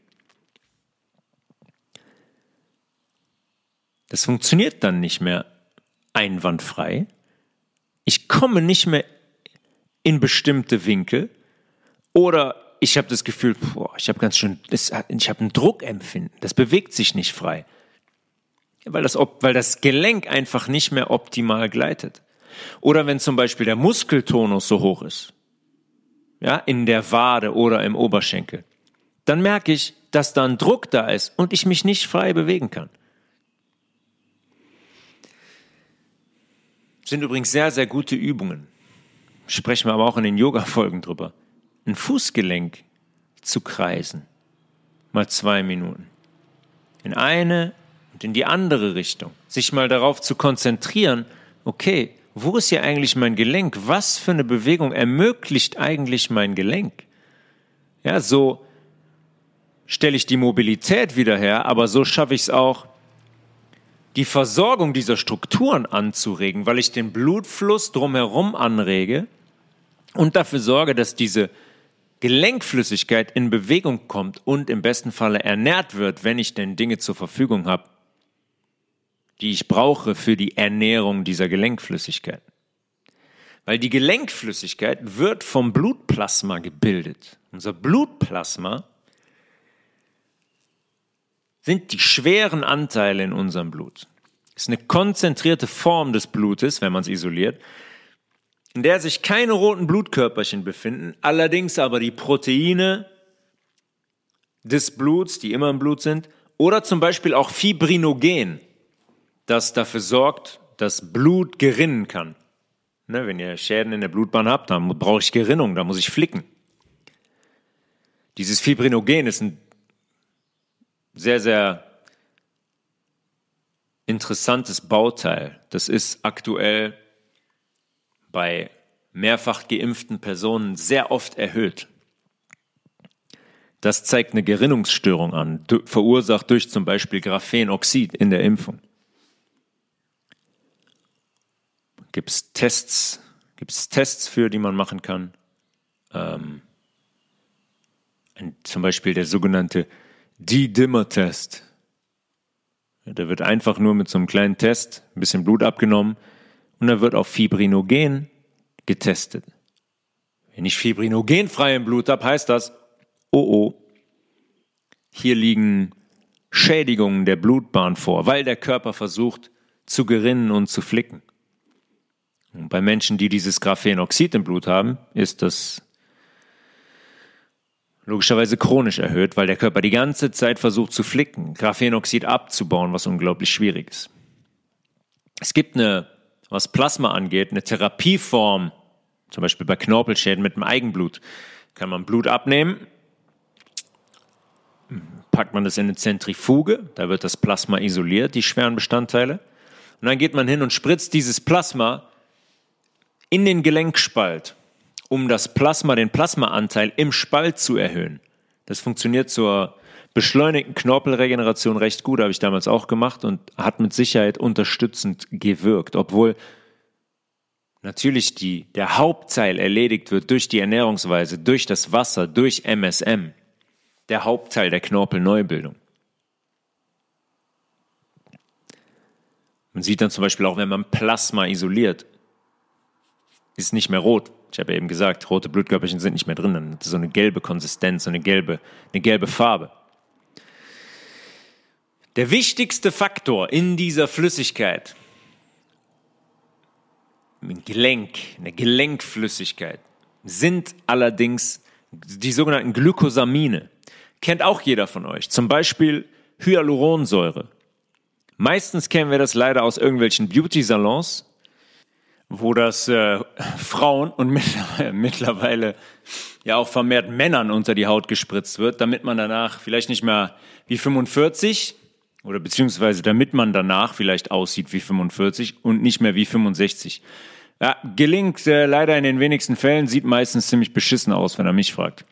Das funktioniert dann nicht mehr einwandfrei. Ich komme nicht mehr in bestimmte Winkel oder ich habe das Gefühl, boah, ich habe ganz schön, ich habe ein Druckempfinden. Das bewegt sich nicht frei, weil das, weil das Gelenk einfach nicht mehr optimal gleitet. Oder wenn zum Beispiel der Muskeltonus so hoch ist, ja, in der Wade oder im Oberschenkel, dann merke ich, dass da ein Druck da ist und ich mich nicht frei bewegen kann. Sind übrigens sehr, sehr gute Übungen. Sprechen wir aber auch in den Yoga-Folgen drüber. Ein Fußgelenk zu kreisen. Mal zwei Minuten. In eine und in die andere Richtung. Sich mal darauf zu konzentrieren, okay, wo ist hier eigentlich mein Gelenk? Was für eine Bewegung ermöglicht eigentlich mein Gelenk? Ja, so stelle ich die Mobilität wieder her, aber so schaffe ich es auch, die Versorgung dieser Strukturen anzuregen, weil ich den Blutfluss drumherum anrege und dafür sorge, dass diese Gelenkflüssigkeit in Bewegung kommt und im besten Falle ernährt wird, wenn ich denn Dinge zur Verfügung habe, die ich brauche für die Ernährung dieser Gelenkflüssigkeit. Weil die Gelenkflüssigkeit wird vom Blutplasma gebildet. Unser Blutplasma sind die schweren Anteile in unserem Blut. Ist eine konzentrierte Form des Blutes, wenn man es isoliert, in der sich keine roten Blutkörperchen befinden, allerdings aber die Proteine des Bluts, die immer im Blut sind, oder zum Beispiel auch Fibrinogen, das dafür sorgt, dass Blut gerinnen kann. Ne, wenn ihr Schäden in der Blutbahn habt, dann brauche ich Gerinnung, da muss ich flicken. Dieses Fibrinogen ist ein sehr, sehr interessantes Bauteil. Das ist aktuell bei mehrfach geimpften Personen sehr oft erhöht. Das zeigt eine Gerinnungsstörung an, verursacht durch zum Beispiel Graphenoxid in der Impfung. Gibt es Tests, gibt es Tests für, die man machen kann? Ähm, ein, zum Beispiel der sogenannte D-Dimmer-Test. Da wird einfach nur mit so einem kleinen Test ein bisschen Blut abgenommen und dann wird auf Fibrinogen getestet. Wenn ich fibrinogenfrei im Blut habe, heißt das, oh oh, hier liegen Schädigungen der Blutbahn vor, weil der Körper versucht zu gerinnen und zu flicken. Und bei Menschen, die dieses Graphenoxid im Blut haben, ist das logischerweise chronisch erhöht, weil der Körper die ganze Zeit versucht zu flicken, Graphenoxid abzubauen, was unglaublich schwierig ist. Es gibt eine, was Plasma angeht, eine Therapieform, zum Beispiel bei Knorpelschäden mit dem Eigenblut. Kann man Blut abnehmen, packt man das in eine Zentrifuge, da wird das Plasma isoliert, die schweren Bestandteile. Und dann geht man hin und spritzt dieses Plasma in den Gelenkspalt um das Plasma, den Plasmaanteil im Spalt zu erhöhen. Das funktioniert zur beschleunigten Knorpelregeneration recht gut, habe ich damals auch gemacht und hat mit Sicherheit unterstützend gewirkt, obwohl natürlich die, der Hauptteil erledigt wird durch die Ernährungsweise, durch das Wasser, durch MSM, der Hauptteil der Knorpelneubildung. Man sieht dann zum Beispiel auch, wenn man Plasma isoliert, ist nicht mehr rot, ich habe ja eben gesagt, rote Blutkörperchen sind nicht mehr drin. Dann hat so eine gelbe Konsistenz, so eine gelbe, eine gelbe Farbe. Der wichtigste Faktor in dieser Flüssigkeit, ein Gelenk, eine Gelenkflüssigkeit, sind allerdings die sogenannten Glykosamine. Kennt auch jeder von euch. Zum Beispiel Hyaluronsäure. Meistens kennen wir das leider aus irgendwelchen Beauty-Salons, wo das äh, Frauen und mittlerweile ja auch vermehrt Männern unter die Haut gespritzt wird, damit man danach vielleicht nicht mehr wie 45 oder beziehungsweise damit man danach vielleicht aussieht wie 45 und nicht mehr wie 65. Ja, gelingt äh, leider in den wenigsten Fällen, sieht meistens ziemlich beschissen aus, wenn er mich fragt.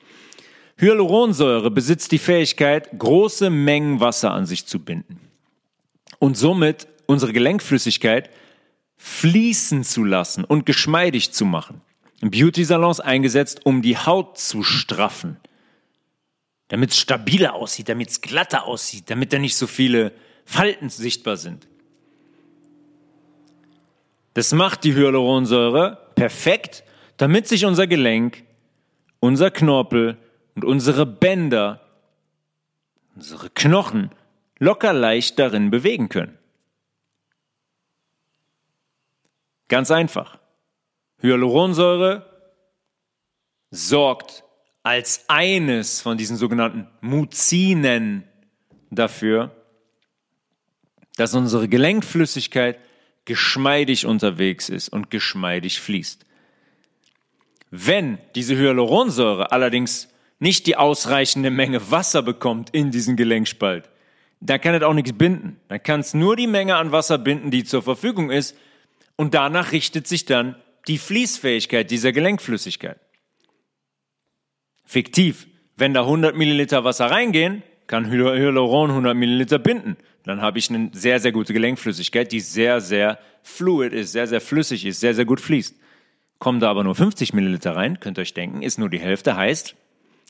Hyaluronsäure besitzt die Fähigkeit, große Mengen Wasser an sich zu binden und somit unsere Gelenkflüssigkeit fließen zu lassen und geschmeidig zu machen. In Beauty-Salons eingesetzt, um die Haut zu straffen. Damit es stabiler aussieht, damit es glatter aussieht, damit da nicht so viele Falten sichtbar sind. Das macht die Hyaluronsäure perfekt, damit sich unser Gelenk, unser Knorpel und unsere Bänder, unsere Knochen locker leicht darin bewegen können. Ganz einfach. Hyaluronsäure sorgt als eines von diesen sogenannten Muzinen dafür, dass unsere Gelenkflüssigkeit geschmeidig unterwegs ist und geschmeidig fließt. Wenn diese Hyaluronsäure allerdings nicht die ausreichende Menge Wasser bekommt in diesen Gelenkspalt, dann kann es auch nichts binden. Dann kann es nur die Menge an Wasser binden, die zur Verfügung ist. Und danach richtet sich dann die Fließfähigkeit dieser Gelenkflüssigkeit. Fiktiv. Wenn da 100 Milliliter Wasser reingehen, kann Hyaluron 100 Milliliter binden. Dann habe ich eine sehr, sehr gute Gelenkflüssigkeit, die sehr, sehr fluid ist, sehr, sehr flüssig ist, sehr, sehr gut fließt. Kommen da aber nur 50 Milliliter rein, könnt ihr euch denken, ist nur die Hälfte, heißt,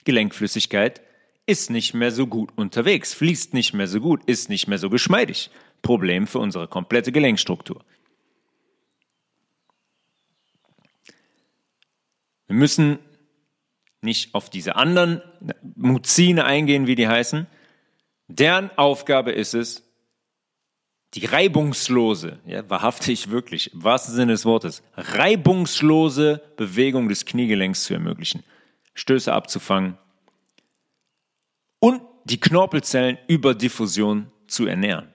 Gelenkflüssigkeit ist nicht mehr so gut unterwegs, fließt nicht mehr so gut, ist nicht mehr so geschmeidig. Problem für unsere komplette Gelenkstruktur. Wir müssen nicht auf diese anderen Muzine eingehen, wie die heißen. Deren Aufgabe ist es, die reibungslose, ja, wahrhaftig wirklich, im wahrsten Sinne des Wortes, reibungslose Bewegung des Kniegelenks zu ermöglichen, Stöße abzufangen und die Knorpelzellen über Diffusion zu ernähren.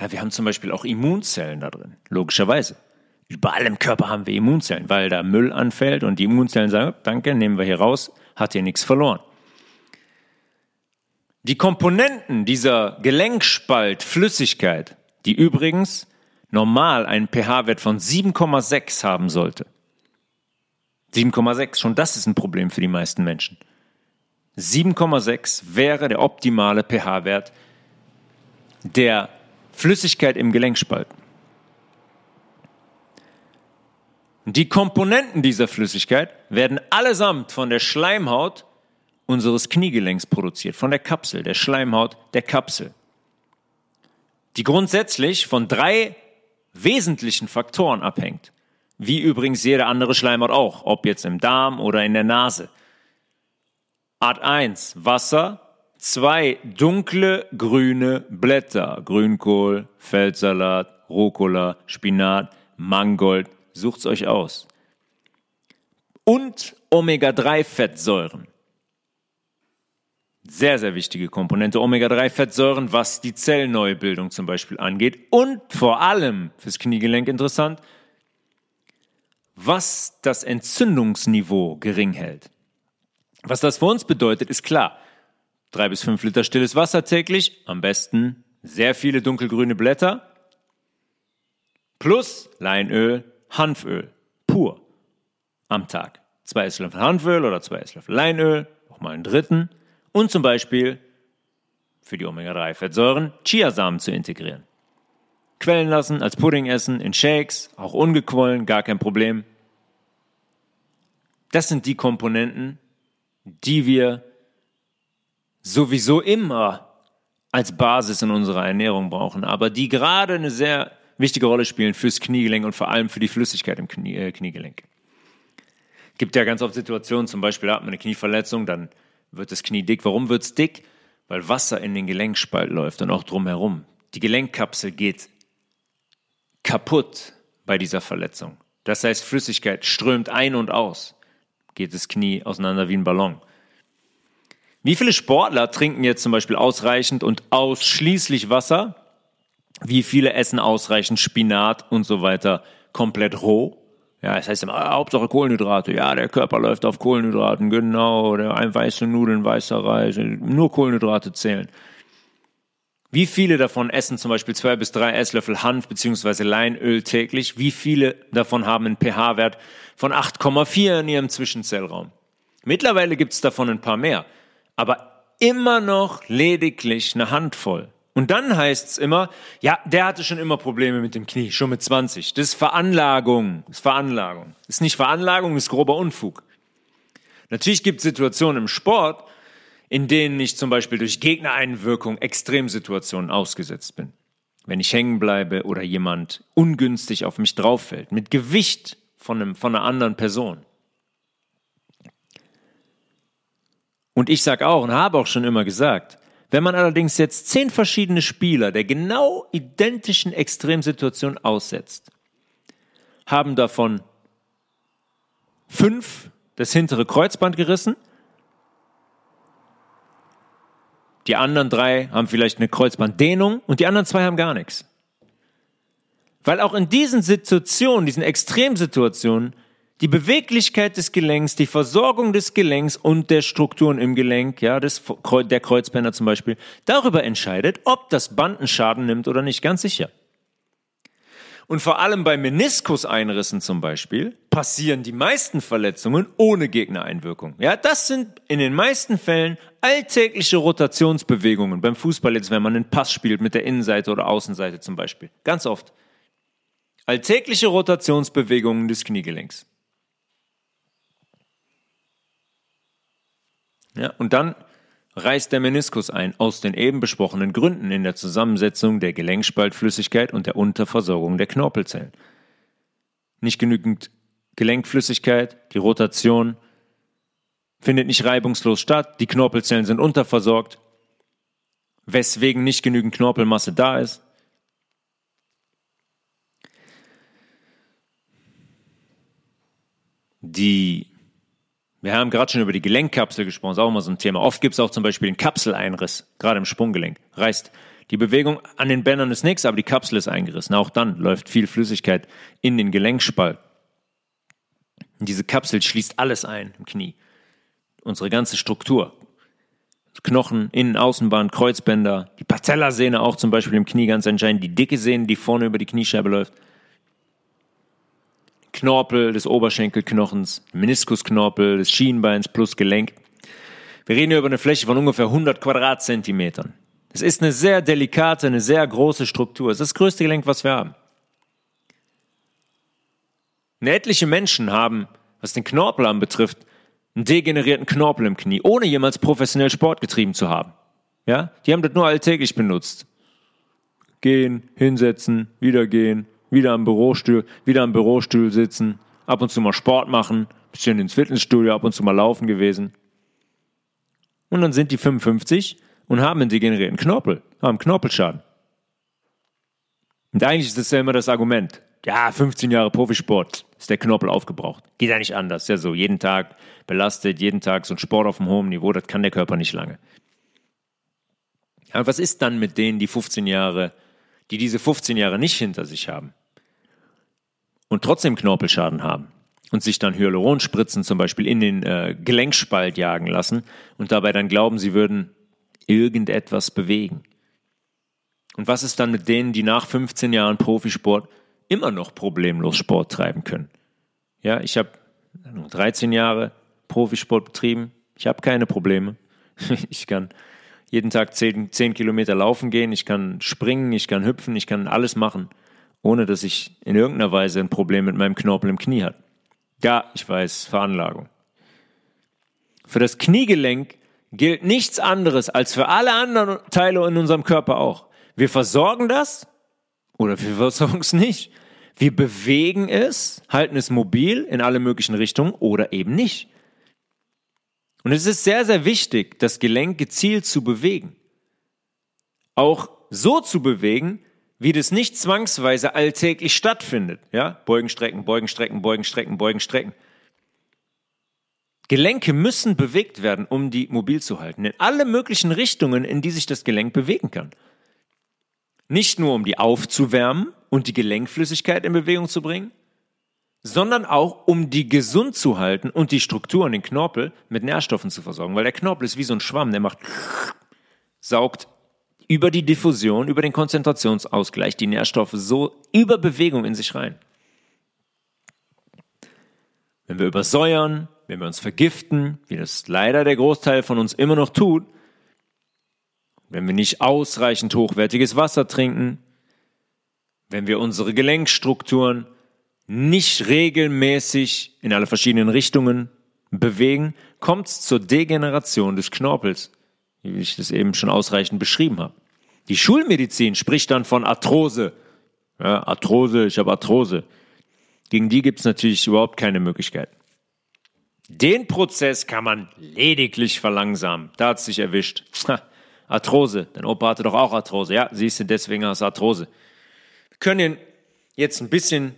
Ja, wir haben zum Beispiel auch Immunzellen da drin, logischerweise. Überall im Körper haben wir Immunzellen, weil da Müll anfällt und die Immunzellen sagen, danke, nehmen wir hier raus, hat hier nichts verloren. Die Komponenten dieser Gelenkspaltflüssigkeit, die übrigens normal einen pH-Wert von 7,6 haben sollte. 7,6, schon das ist ein Problem für die meisten Menschen. 7,6 wäre der optimale pH-Wert der Flüssigkeit im Gelenkspalt. Die Komponenten dieser Flüssigkeit werden allesamt von der Schleimhaut unseres Kniegelenks produziert, von der Kapsel, der Schleimhaut der Kapsel. Die grundsätzlich von drei wesentlichen Faktoren abhängt, wie übrigens jede andere Schleimhaut auch, ob jetzt im Darm oder in der Nase. Art 1 Wasser, 2 dunkle grüne Blätter, Grünkohl, Feldsalat, Rucola, Spinat, Mangold, Sucht's euch aus. Und Omega-3-Fettsäuren. Sehr, sehr wichtige Komponente Omega-3-Fettsäuren, was die Zellneubildung zum Beispiel angeht. Und vor allem fürs Kniegelenk interessant, was das Entzündungsniveau gering hält. Was das für uns bedeutet, ist klar. Drei bis fünf Liter stilles Wasser täglich, am besten sehr viele dunkelgrüne Blätter, plus Leinöl, Hanföl, pur, am Tag. Zwei Esslöffel Hanföl oder zwei Esslöffel Leinöl, auch mal einen dritten. Und zum Beispiel für die Omega-3-Fettsäuren Chiasamen zu integrieren. Quellen lassen, als Pudding essen, in Shakes, auch ungequollen, gar kein Problem. Das sind die Komponenten, die wir sowieso immer als Basis in unserer Ernährung brauchen, aber die gerade eine sehr wichtige Rolle spielen fürs Kniegelenk und vor allem für die Flüssigkeit im Knie, äh, Kniegelenk. Gibt ja ganz oft Situationen, zum Beispiel hat man eine Knieverletzung, dann wird das Knie dick. Warum wird es dick? Weil Wasser in den Gelenkspalt läuft und auch drumherum. Die Gelenkkapsel geht kaputt bei dieser Verletzung. Das heißt, Flüssigkeit strömt ein und aus. Geht das Knie auseinander wie ein Ballon. Wie viele Sportler trinken jetzt zum Beispiel ausreichend und ausschließlich Wasser? Wie viele essen ausreichend Spinat und so weiter komplett roh? Ja, es heißt immer, Hauptsache Kohlenhydrate. Ja, der Körper läuft auf Kohlenhydraten, genau. Der ein weiße Nudeln, weißer Reis, nur Kohlenhydrate zählen. Wie viele davon essen zum Beispiel zwei bis drei Esslöffel Hanf bzw. Leinöl täglich? Wie viele davon haben einen pH-Wert von 8,4 in ihrem Zwischenzellraum? Mittlerweile gibt es davon ein paar mehr, aber immer noch lediglich eine Handvoll. Und dann heißt es immer, ja, der hatte schon immer Probleme mit dem Knie, schon mit 20. Das ist Veranlagung. Das ist Veranlagung. Das ist nicht Veranlagung, das ist grober Unfug. Natürlich gibt es Situationen im Sport, in denen ich zum Beispiel durch Gegnereinwirkung Extremsituationen ausgesetzt bin. Wenn ich hängen bleibe oder jemand ungünstig auf mich drauffällt, mit Gewicht von, einem, von einer anderen Person. Und ich sage auch und habe auch schon immer gesagt, wenn man allerdings jetzt zehn verschiedene Spieler der genau identischen Extremsituation aussetzt, haben davon fünf das hintere Kreuzband gerissen. Die anderen drei haben vielleicht eine Kreuzbanddehnung und die anderen zwei haben gar nichts. Weil auch in diesen Situationen, diesen Extremsituationen, die Beweglichkeit des Gelenks, die Versorgung des Gelenks und der Strukturen im Gelenk, ja, des, der Kreuzbänder zum Beispiel, darüber entscheidet, ob das Band einen Schaden nimmt oder nicht, ganz sicher. Und vor allem bei Meniskuseinrissen zum Beispiel passieren die meisten Verletzungen ohne Gegnereinwirkung. Ja, das sind in den meisten Fällen alltägliche Rotationsbewegungen beim Fußball jetzt, wenn man einen Pass spielt mit der Innenseite oder Außenseite zum Beispiel. Ganz oft. Alltägliche Rotationsbewegungen des Kniegelenks. Ja, und dann reißt der Meniskus ein, aus den eben besprochenen Gründen in der Zusammensetzung der Gelenkspaltflüssigkeit und der Unterversorgung der Knorpelzellen. Nicht genügend Gelenkflüssigkeit, die Rotation findet nicht reibungslos statt, die Knorpelzellen sind unterversorgt, weswegen nicht genügend Knorpelmasse da ist. Die wir haben gerade schon über die Gelenkkapsel gesprochen, ist auch immer so ein Thema. Oft gibt es auch zum Beispiel einen Kapseleinriss, gerade im Sprunggelenk. Reißt die Bewegung an den Bändern ist nichts, aber die Kapsel ist eingerissen. Auch dann läuft viel Flüssigkeit in den Gelenkspalt. Und diese Kapsel schließt alles ein im Knie. Unsere ganze Struktur. Knochen, Innen-, Außenband, Kreuzbänder, die Patellasehne auch zum Beispiel im Knie ganz entscheidend, die dicke Sehne, die vorne über die Kniescheibe läuft. Knorpel des Oberschenkelknochens, Meniskusknorpel des Schienbeins plus Gelenk. Wir reden hier über eine Fläche von ungefähr 100 Quadratzentimetern. Es ist eine sehr delikate, eine sehr große Struktur. Es ist das größte Gelenk, was wir haben. Und etliche Menschen haben, was den Knorpel anbetrifft, einen degenerierten Knorpel im Knie, ohne jemals professionell Sport getrieben zu haben. Ja, die haben das nur alltäglich benutzt. Gehen, hinsetzen, wieder gehen, wieder am Bürostuhl, wieder am Bürostuhl sitzen, ab und zu mal Sport machen, bisschen ins Fitnessstudio, ab und zu mal laufen gewesen. Und dann sind die 55 und haben einen degenerierten Knorpel, haben Knorpelschaden. Und eigentlich ist das ja immer das Argument. Ja, 15 Jahre Profisport, ist der Knorpel aufgebraucht. Geht ja nicht anders. Ja, so jeden Tag belastet, jeden Tag so ein Sport auf einem hohen Niveau, das kann der Körper nicht lange. Aber was ist dann mit denen, die 15 Jahre die diese 15 Jahre nicht hinter sich haben und trotzdem Knorpelschaden haben und sich dann Hyaluronspritzen zum Beispiel in den äh, Gelenkspalt jagen lassen und dabei dann glauben, sie würden irgendetwas bewegen. Und was ist dann mit denen, die nach 15 Jahren Profisport immer noch problemlos Sport treiben können? Ja, ich habe 13 Jahre Profisport betrieben. Ich habe keine Probleme. [LAUGHS] Ich kann jeden Tag zehn, zehn Kilometer laufen gehen, ich kann springen, ich kann hüpfen, ich kann alles machen, ohne dass ich in irgendeiner Weise ein Problem mit meinem Knorpel im Knie habe. Ja, ich weiß, Veranlagung. Für das Kniegelenk gilt nichts anderes als für alle anderen Teile in unserem Körper auch. Wir versorgen das oder wir [LAUGHS] versorgen es nicht. Wir bewegen es, halten es mobil in alle möglichen Richtungen oder eben nicht. Und es ist sehr, sehr wichtig, das Gelenk gezielt zu bewegen. Auch so zu bewegen, wie das nicht zwangsweise alltäglich stattfindet. Ja? Beugen, strecken, beugen, strecken, beugen, strecken, beugen, strecken. Gelenke müssen bewegt werden, um die mobil zu halten. In alle möglichen Richtungen, in die sich das Gelenk bewegen kann. Nicht nur, um die aufzuwärmen und die Gelenkflüssigkeit in Bewegung zu bringen, sondern auch um die gesund zu halten und die Strukturen, den Knorpel mit Nährstoffen zu versorgen. Weil der Knorpel ist wie so ein Schwamm, der macht, saugt über die Diffusion, über den Konzentrationsausgleich die Nährstoffe so über Bewegung in sich rein. Wenn wir übersäuern, wenn wir uns vergiften, wie das leider der Großteil von uns immer noch tut, wenn wir nicht ausreichend hochwertiges Wasser trinken, wenn wir unsere Gelenkstrukturen nicht regelmäßig in alle verschiedenen Richtungen bewegen, kommt es zur Degeneration des Knorpels, wie ich das eben schon ausreichend beschrieben habe. Die Schulmedizin spricht dann von Arthrose. Ja, Arthrose, ich habe Arthrose. Gegen die gibt es natürlich überhaupt keine Möglichkeit. Den Prozess kann man lediglich verlangsamen. Da hat es sich erwischt. Ha, Arthrose. Dein Opa hatte doch auch Arthrose. Ja, siehst du, deswegen hast du Arthrose. Wir können jetzt ein bisschen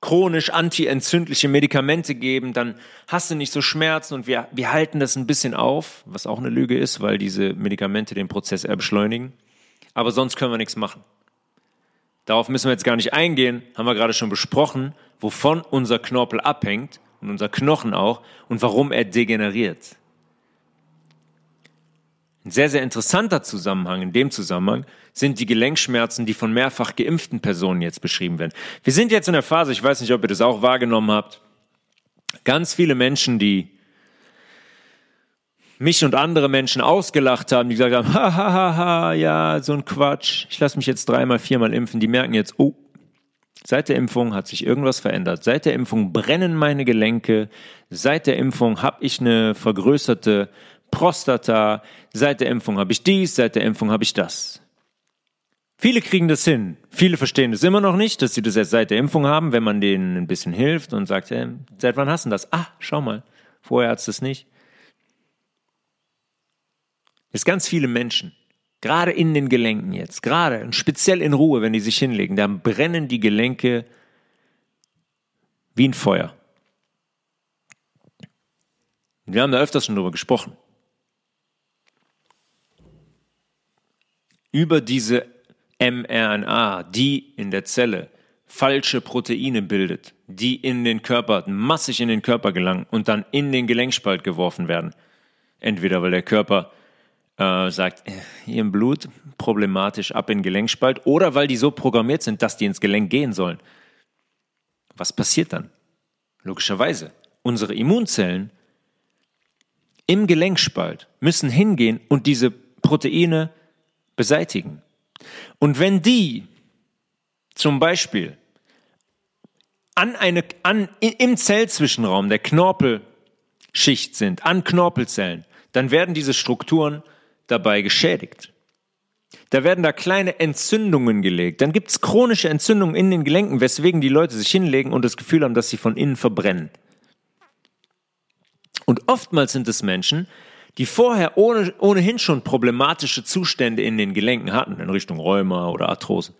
chronisch antientzündliche Medikamente geben, dann hast du nicht so Schmerzen und wir, wir halten das ein bisschen auf, was auch eine Lüge ist, weil diese Medikamente den Prozess eher beschleunigen. Aber sonst können wir nichts machen. Darauf müssen wir jetzt gar nicht eingehen, haben wir gerade schon besprochen, wovon unser Knorpel abhängt und unser Knochen auch und warum er degeneriert. Ein sehr, sehr interessanter Zusammenhang in dem Zusammenhang sind die Gelenkschmerzen, die von mehrfach geimpften Personen jetzt beschrieben werden. Wir sind jetzt in der Phase, ich weiß nicht, ob ihr das auch wahrgenommen habt, ganz viele Menschen, die mich und andere Menschen ausgelacht haben, die gesagt haben, [LAUGHS] ha, ja, so ein Quatsch, ich lasse mich jetzt dreimal, viermal impfen, die merken jetzt, oh, seit der Impfung hat sich irgendwas verändert. Seit der Impfung brennen meine Gelenke. Seit der Impfung habe ich eine vergrößerte Prostata, seit der Impfung habe ich dies, seit der Impfung habe ich das. Viele kriegen das hin. Viele verstehen das immer noch nicht, dass sie das erst seit der Impfung haben, wenn man denen ein bisschen hilft und sagt, hey, seit wann hast du das? Ah, schau mal, vorher hat es das nicht. Es ganz viele Menschen, gerade in den Gelenken jetzt, gerade und speziell in Ruhe, wenn die sich hinlegen, dann brennen die Gelenke wie ein Feuer. Wir haben da öfters schon drüber gesprochen. Über diese mRNA, die in der Zelle falsche Proteine bildet, die in den Körper, massig in den Körper gelangen und dann in den Gelenkspalt geworfen werden. Entweder weil der Körper äh, sagt, äh, hier im Blut problematisch ab in den Gelenkspalt oder weil die so programmiert sind, dass die ins Gelenk gehen sollen. Was passiert dann? Logischerweise, unsere Immunzellen im Gelenkspalt müssen hingehen und diese Proteine beseitigen. Und wenn die zum Beispiel an eine, an, im Zellzwischenraum der Knorpelschicht sind, an Knorpelzellen, dann werden diese Strukturen dabei geschädigt. Da werden da kleine Entzündungen gelegt. Dann gibt es chronische Entzündungen in den Gelenken, weswegen die Leute sich hinlegen und das Gefühl haben, dass sie von innen verbrennen. Und oftmals sind es Menschen, die vorher ohne, ohnehin schon problematische Zustände in den Gelenken hatten, in Richtung Rheuma oder Arthrose,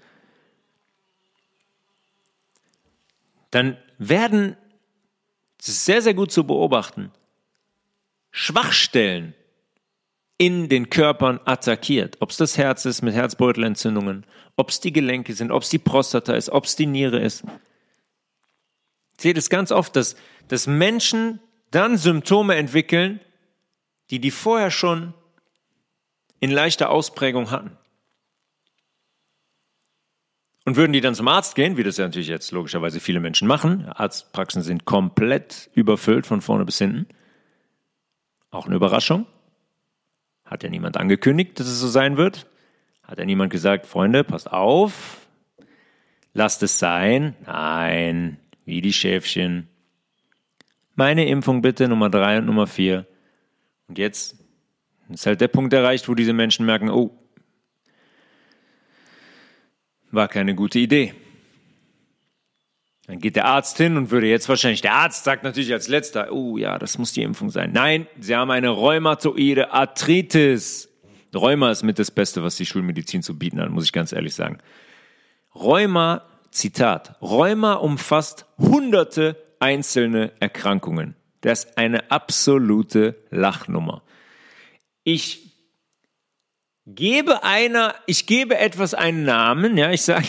dann werden, das ist sehr, sehr gut zu beobachten, Schwachstellen in den Körpern attackiert. Ob es das Herz ist mit Herzbeutelentzündungen, ob es die Gelenke sind, ob es die Prostata ist, ob es die Niere ist. Ich sehe das ganz oft, dass, dass Menschen dann Symptome entwickeln, die die vorher schon in leichter Ausprägung hatten. Und würden die dann zum Arzt gehen, wie das ja natürlich jetzt logischerweise viele Menschen machen, Arztpraxen sind komplett überfüllt von vorne bis hinten. Auch eine Überraschung. Hat ja niemand angekündigt, dass es so sein wird. Hat ja niemand gesagt, Freunde, passt auf, lasst es sein. Nein, wie die Schäfchen. Meine Impfung bitte, Nummer drei und Nummer vier. Und jetzt ist halt der Punkt erreicht, wo diese Menschen merken, oh, war keine gute Idee. Dann geht der Arzt hin und würde jetzt wahrscheinlich, der Arzt sagt natürlich als letzter, oh ja, das muss die Impfung sein. Nein, Sie haben eine rheumatoide Arthritis. Rheuma ist mit das Beste, was die Schulmedizin zu bieten hat, muss ich ganz ehrlich sagen. Rheuma, Zitat, Rheuma umfasst hunderte einzelne Erkrankungen. Das ist eine absolute Lachnummer. Ich gebe einer, ich gebe etwas einen Namen, ja, ich sage,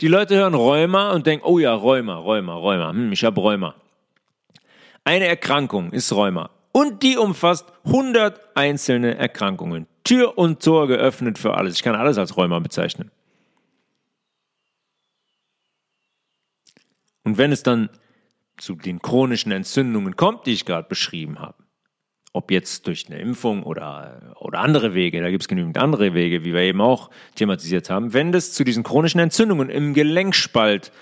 die Leute hören Rheuma und denken, oh ja, Rheuma, Rheuma, Rheuma, hm, ich habe Rheuma. Eine Erkrankung ist Rheuma und die umfasst 100 einzelne Erkrankungen. Tür und Tor geöffnet für alles. Ich kann alles als Rheuma bezeichnen. Und wenn es dann zu den chronischen Entzündungen kommt, die ich gerade beschrieben habe, ob jetzt durch eine Impfung oder, oder andere Wege, da gibt es genügend andere Wege, wie wir eben auch thematisiert haben, wenn das zu diesen chronischen Entzündungen im Gelenkspalt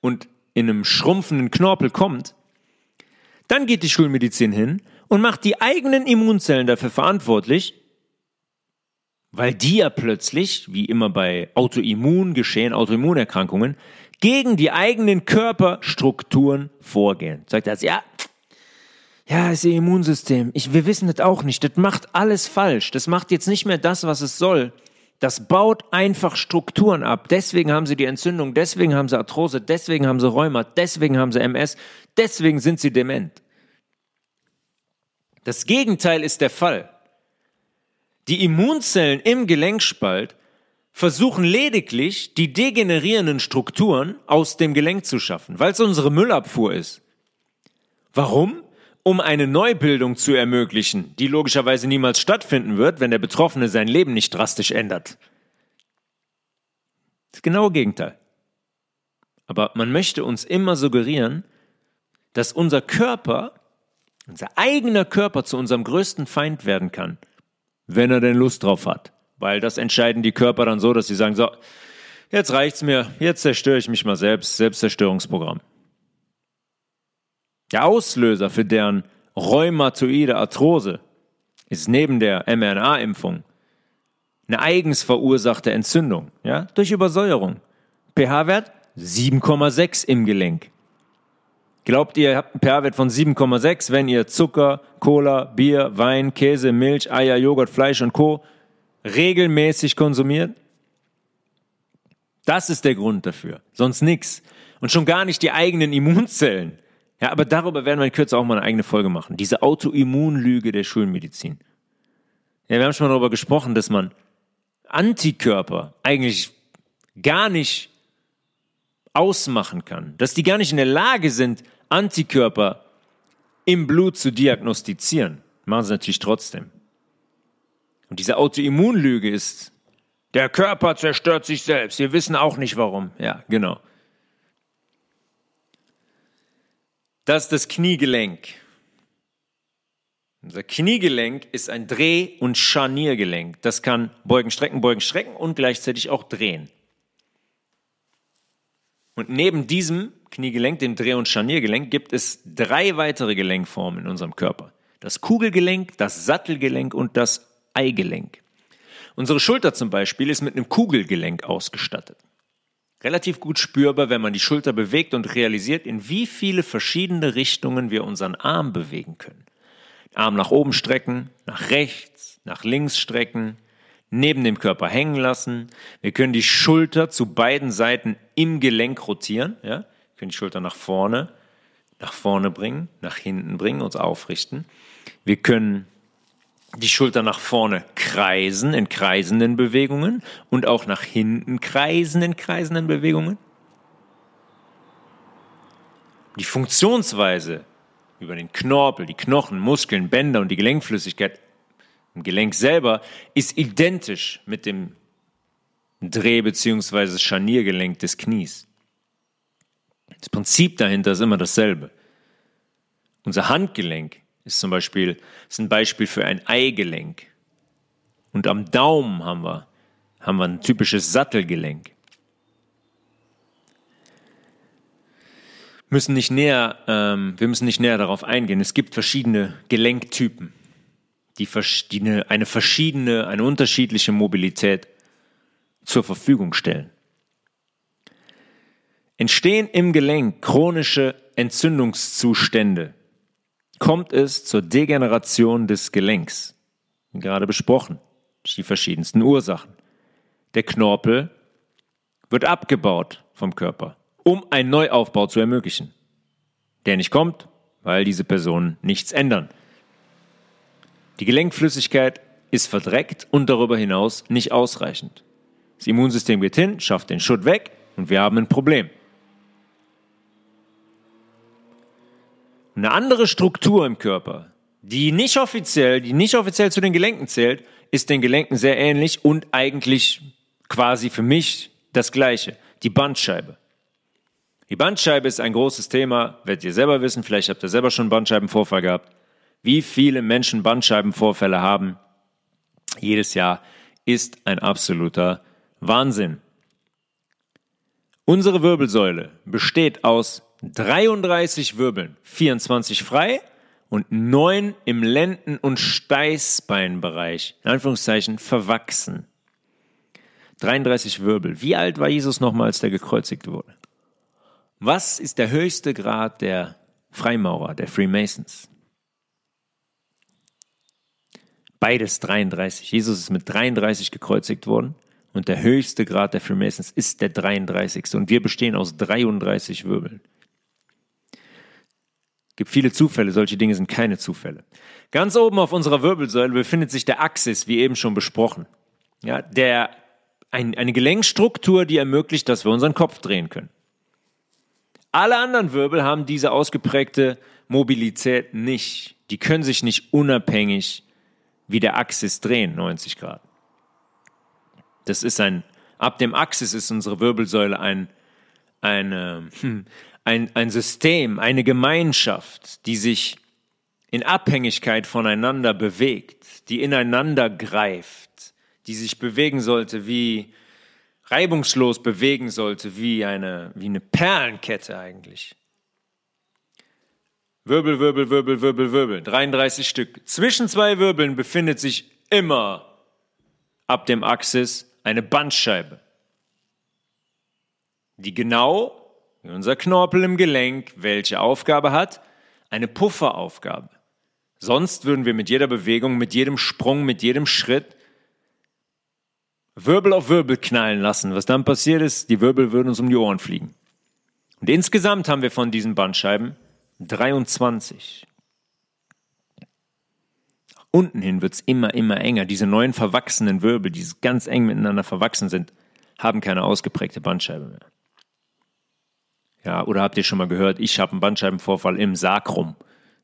und in einem schrumpfenden Knorpel kommt, dann geht die Schulmedizin hin und macht die eigenen Immunzellen dafür verantwortlich, weil die ja plötzlich, wie immer bei Autoimmun geschehen, Autoimmunerkrankungen, gegen die eigenen Körperstrukturen vorgehen. Sagt er, ja, ja, ist ihr Immunsystem. Ich, wir wissen das auch nicht. Das macht alles falsch. Das macht jetzt nicht mehr das, was es soll. Das baut einfach Strukturen ab. Deswegen haben sie die Entzündung, deswegen haben sie Arthrose, deswegen haben sie Rheuma, deswegen haben sie MS, deswegen sind sie dement. Das Gegenteil ist der Fall. Die Immunzellen im Gelenkspalt versuchen lediglich, die degenerierenden Strukturen aus dem Gelenk zu schaffen, weil es unsere Müllabfuhr ist. Warum? Um eine Neubildung zu ermöglichen, die logischerweise niemals stattfinden wird, wenn der Betroffene sein Leben nicht drastisch ändert. Das genaue Gegenteil. Aber man möchte uns immer suggerieren, dass unser Körper, unser eigener Körper zu unserem größten Feind werden kann, wenn er denn Lust drauf hat. Weil das entscheiden die Körper dann so, dass sie sagen, so, jetzt reicht's mir, jetzt zerstöre ich mich mal selbst, Selbstzerstörungsprogramm. Der Auslöser für deren rheumatoide Arthrose ist neben der mRNA-Impfung eine eigens verursachte Entzündung, ja, durch Übersäuerung. pH-Wert 7,6 im Gelenk. Glaubt ihr, ihr habt einen pH-Wert von 7,6, wenn ihr Zucker, Cola, Bier, Wein, Käse, Milch, Eier, Joghurt, Fleisch und Co. regelmäßig konsumiert? Das ist der Grund dafür. Sonst nix. Und schon gar nicht die eigenen Immunzellen. Ja, aber darüber werden wir in Kürze auch mal eine eigene Folge machen. Diese Autoimmunlüge der Schulmedizin. Ja, wir haben schon mal darüber gesprochen, dass man Antikörper eigentlich gar nicht ausmachen kann. Dass die gar nicht in der Lage sind, Antikörper im Blut zu diagnostizieren. Machen sie natürlich trotzdem. Und diese Autoimmunlüge ist, der Körper zerstört sich selbst. Wir wissen auch nicht warum. Ja, genau. Das ist das Kniegelenk. Unser Kniegelenk ist ein Dreh- und Scharniergelenk. Das kann beugen, strecken, beugen, strecken und gleichzeitig auch drehen. Und neben diesem Kniegelenk, dem Dreh- und Scharniergelenk, gibt es drei weitere Gelenkformen in unserem Körper. Das Kugelgelenk, das Sattelgelenk und das Eigelenk. Unsere Schulter zum Beispiel ist mit einem Kugelgelenk ausgestattet relativ gut spürbar, wenn man die Schulter bewegt und realisiert, in wie viele verschiedene Richtungen wir unseren Arm bewegen können. Arm nach oben strecken, nach rechts, nach links strecken, neben dem Körper hängen lassen. Wir können die Schulter zu beiden Seiten im Gelenk rotieren. Ja? Wir können die Schulter nach vorne, nach vorne bringen, nach hinten bringen, uns aufrichten. Wir können die Schulter nach vorne kreisen in kreisenden Bewegungen und auch nach hinten kreisen in kreisenden Bewegungen. Die Funktionsweise über den Knorpel, die Knochen, Muskeln, Bänder und die Gelenkflüssigkeit im Gelenk selber ist identisch mit dem Dreh- bzw. Scharniergelenk des Knies. Das Prinzip dahinter ist immer dasselbe. Unser Handgelenk ist zum Beispiel ist ein Beispiel für ein Eigelenk. Und am Daumen haben wir, haben wir ein typisches Sattelgelenk. Müssen nicht näher, ähm, wir müssen nicht näher darauf eingehen. Es gibt verschiedene Gelenktypen, die, eine, eine verschiedene, eine unterschiedliche Mobilität zur Verfügung stellen. Entstehen im Gelenk chronische Entzündungszustände, kommt es zur Degeneration des Gelenks. Gerade besprochen, die verschiedensten Ursachen. Der Knorpel wird abgebaut vom Körper, um einen Neuaufbau zu ermöglichen. Der nicht kommt, weil diese Personen nichts ändern. Die Gelenkflüssigkeit ist verdreckt und darüber hinaus nicht ausreichend. Das Immunsystem geht hin, schafft den Schutt weg und wir haben ein Problem. Eine andere Struktur im Körper, die nicht offiziell, die nicht offiziell zu den Gelenken zählt, ist den Gelenken sehr ähnlich und eigentlich quasi für mich das Gleiche. Die Bandscheibe. Die Bandscheibe ist ein großes Thema, werdet ihr selber wissen, vielleicht habt ihr selber schon einen Bandscheibenvorfall gehabt. Wie viele Menschen Bandscheibenvorfälle haben jedes Jahr, ist ein absoluter Wahnsinn. Unsere Wirbelsäule besteht aus 33 Wirbeln, 24 frei und 9 im Lenden- und Steißbeinbereich, in Anführungszeichen, verwachsen. 33 Wirbel. Wie alt war Jesus nochmal, als der gekreuzigt wurde? Was ist der höchste Grad der Freimaurer, der Freemasons? Beides 33. Jesus ist mit 33 gekreuzigt worden. Und der höchste Grad der Freemasons ist der 33. Und wir bestehen aus 33 Wirbeln. Gibt viele Zufälle, solche Dinge sind keine Zufälle. Ganz oben auf unserer Wirbelsäule befindet sich der Axis, wie eben schon besprochen. Ja, der, ein, eine Gelenkstruktur, die ermöglicht, dass wir unseren Kopf drehen können. Alle anderen Wirbel haben diese ausgeprägte Mobilität nicht. Die können sich nicht unabhängig wie der Axis drehen, 90 Grad. Das ist ein, ab dem Axis ist unsere Wirbelsäule ein, eine, hm, ein, ein System, eine Gemeinschaft, die sich in Abhängigkeit voneinander bewegt, die ineinander greift, die sich bewegen sollte wie reibungslos bewegen sollte, wie eine, wie eine Perlenkette eigentlich. Wirbel, Wirbel, Wirbel, Wirbel, Wirbel. 33 Stück. Zwischen zwei Wirbeln befindet sich immer ab dem Axis eine Bandscheibe, die genau unser Knorpel im Gelenk welche Aufgabe hat? Eine Pufferaufgabe. Sonst würden wir mit jeder Bewegung, mit jedem Sprung, mit jedem Schritt Wirbel auf Wirbel knallen lassen. Was dann passiert ist, die Wirbel würden uns um die Ohren fliegen. Und insgesamt haben wir von diesen Bandscheiben 23. Unten hin wird es immer, immer enger. Diese neuen verwachsenen Wirbel, die ganz eng miteinander verwachsen sind, haben keine ausgeprägte Bandscheibe mehr. Ja, oder habt ihr schon mal gehört, ich habe einen Bandscheibenvorfall im Sakrum.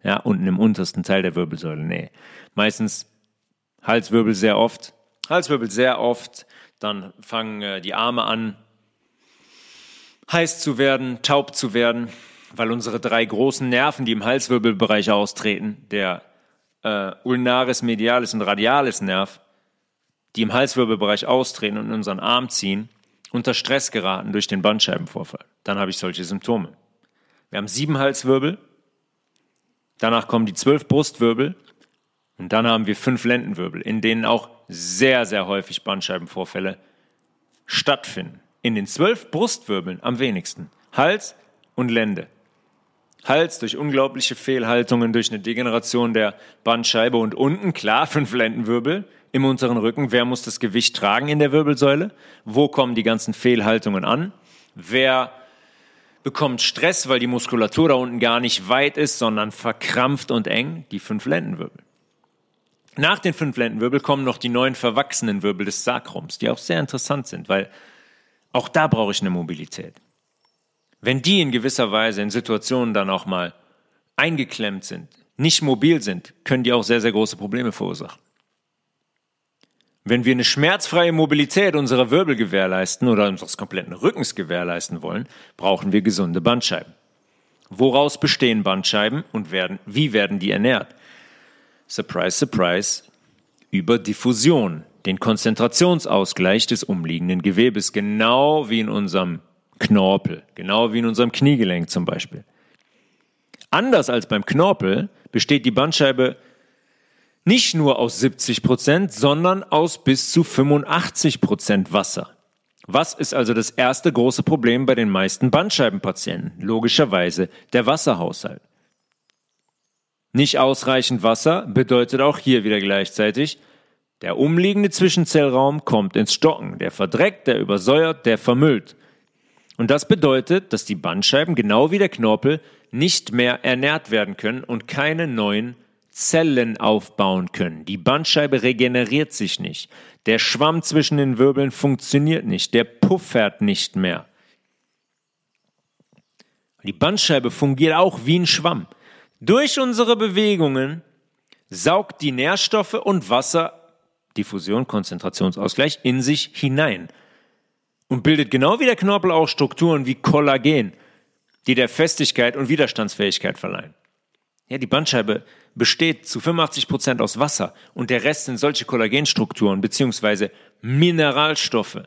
Ja, unten im untersten Teil der Wirbelsäule. Nee. Meistens Halswirbel sehr oft. Halswirbel sehr oft. Dann fangen äh, die Arme an, heiß zu werden, taub zu werden weil unsere drei großen Nerven, die im Halswirbelbereich austreten, der äh, Ulnaris medialis und Radialis Nerv, die im Halswirbelbereich austreten und in unseren Arm ziehen, unter Stress geraten durch den Bandscheibenvorfall. Dann habe ich solche Symptome. Wir haben sieben Halswirbel, danach kommen die zwölf Brustwirbel und dann haben wir fünf Lendenwirbel, in denen auch sehr, sehr häufig Bandscheibenvorfälle stattfinden. In den zwölf Brustwirbeln am wenigsten. Hals und Lende. Hals durch unglaubliche Fehlhaltungen, durch eine Degeneration der Bandscheibe und unten, klar, fünf Lendenwirbel im unteren Rücken. Wer muss das Gewicht tragen in der Wirbelsäule? Wo kommen die ganzen Fehlhaltungen an? Wer bekommt Stress, weil die Muskulatur da unten gar nicht weit ist, sondern verkrampft und eng? Die fünf Lendenwirbel. Nach den fünf Lendenwirbel kommen noch die neun verwachsenen Wirbel des Sakrums, die auch sehr interessant sind, weil auch da brauche ich eine Mobilität. Wenn die in gewisser Weise in Situationen dann auch mal eingeklemmt sind, nicht mobil sind, können die auch sehr, sehr große Probleme verursachen. Wenn wir eine schmerzfreie Mobilität unserer Wirbel gewährleisten oder unseres kompletten Rückens gewährleisten wollen, brauchen wir gesunde Bandscheiben. Woraus bestehen Bandscheiben und werden, wie werden die ernährt? Surprise, surprise, über Diffusion, den Konzentrationsausgleich des umliegenden Gewebes, genau wie in unserem Knorpel, genau wie in unserem Kniegelenk zum Beispiel. Anders als beim Knorpel besteht die Bandscheibe nicht nur aus 70 Prozent, sondern aus bis zu 85 Prozent Wasser. Was ist also das erste große Problem bei den meisten Bandscheibenpatienten? Logischerweise der Wasserhaushalt. Nicht ausreichend Wasser bedeutet auch hier wieder gleichzeitig, der umliegende Zwischenzellraum kommt ins Stocken, der verdreckt, der übersäuert, der vermüllt. Und das bedeutet, dass die Bandscheiben genau wie der Knorpel nicht mehr ernährt werden können und keine neuen Zellen aufbauen können. Die Bandscheibe regeneriert sich nicht. Der Schwamm zwischen den Wirbeln funktioniert nicht. Der puffert nicht mehr. Die Bandscheibe fungiert auch wie ein Schwamm. Durch unsere Bewegungen saugt die Nährstoffe und Wasser, Diffusion, Konzentrationsausgleich, in sich hinein und bildet genau wie der Knorpel auch Strukturen wie Kollagen, die der Festigkeit und Widerstandsfähigkeit verleihen. Ja, die Bandscheibe besteht zu 85 Prozent aus Wasser und der Rest sind solche Kollagenstrukturen beziehungsweise Mineralstoffe.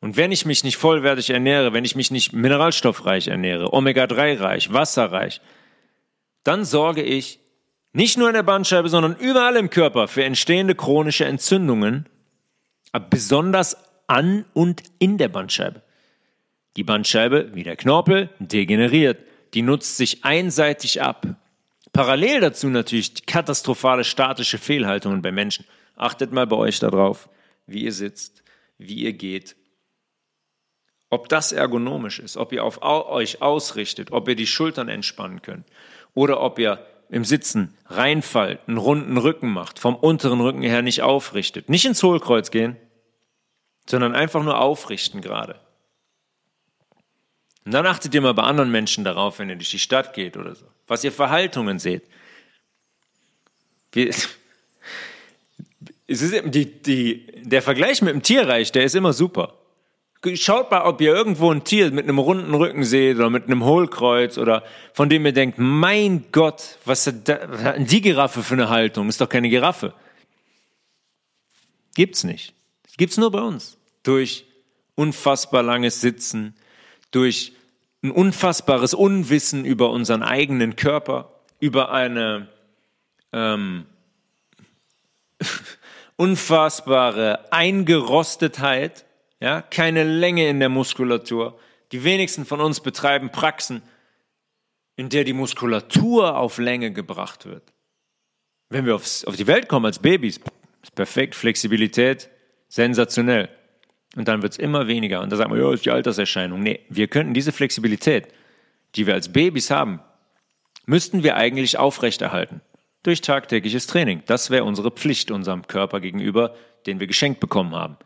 Und wenn ich mich nicht vollwertig ernähre, wenn ich mich nicht mineralstoffreich ernähre, Omega-3 reich, wasserreich, dann sorge ich nicht nur in der Bandscheibe, sondern überall im Körper für entstehende chronische Entzündungen, aber besonders an und in der Bandscheibe. Die Bandscheibe, wie der Knorpel, degeneriert. Die nutzt sich einseitig ab. Parallel dazu natürlich katastrophale statische Fehlhaltungen bei Menschen. Achtet mal bei euch darauf, wie ihr sitzt, wie ihr geht, ob das ergonomisch ist, ob ihr auf euch ausrichtet, ob ihr die Schultern entspannen könnt oder ob ihr im Sitzen reinfallt, einen runden Rücken macht, vom unteren Rücken her nicht aufrichtet. Nicht ins Hohlkreuz gehen, sondern einfach nur aufrichten gerade. Und dann achtet ihr mal bei anderen Menschen darauf, wenn ihr durch die Stadt geht oder so, was ihr für Haltungen seht. Es ist, die, die, der Vergleich mit dem Tierreich, der ist immer super. Schaut mal, ob ihr irgendwo ein Tier mit einem runden Rücken seht oder mit einem Hohlkreuz oder von dem ihr denkt, mein Gott, was hat die Giraffe für eine Haltung? Ist doch keine Giraffe. Gibt's nicht. Gibt's nur bei uns. Durch unfassbar langes Sitzen, durch ein unfassbares Unwissen über unseren eigenen Körper, über eine ähm, [LAUGHS] unfassbare Eingerostetheit, ja, keine Länge in der Muskulatur. Die wenigsten von uns betreiben Praxen, in der die Muskulatur auf Länge gebracht wird. Wenn wir aufs, auf die Welt kommen als Babys, ist perfekt, Flexibilität, sensationell. Und dann wird es immer weniger. Und da sagt man, ja, ist die Alterserscheinung. Nee, wir könnten diese Flexibilität, die wir als Babys haben, müssten wir eigentlich aufrechterhalten. Durch tagtägliches Training. Das wäre unsere Pflicht unserem Körper gegenüber, den wir geschenkt bekommen haben.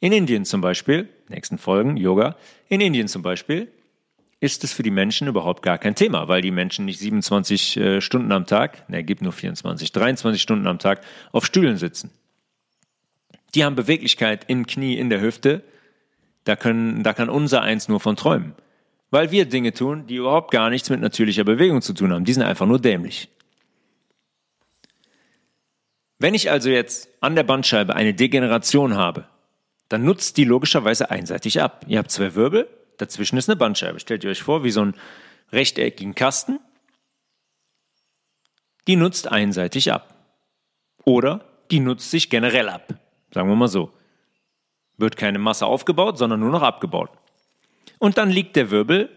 In Indien zum Beispiel, nächsten Folgen, Yoga, in Indien zum Beispiel ist es für die Menschen überhaupt gar kein Thema, weil die Menschen nicht 27 äh, Stunden am Tag, ne, gibt nur 24, 23 Stunden am Tag auf Stühlen sitzen. Die haben Beweglichkeit im Knie, in der Hüfte. Da, können, da kann unser Eins nur von träumen. Weil wir Dinge tun, die überhaupt gar nichts mit natürlicher Bewegung zu tun haben. Die sind einfach nur dämlich. Wenn ich also jetzt an der Bandscheibe eine Degeneration habe, dann nutzt die logischerweise einseitig ab. Ihr habt zwei Wirbel, dazwischen ist eine Bandscheibe. Stellt ihr euch vor, wie so einen rechteckigen Kasten. Die nutzt einseitig ab. Oder die nutzt sich generell ab. Sagen wir mal so. Wird keine Masse aufgebaut, sondern nur noch abgebaut. Und dann liegt der Wirbel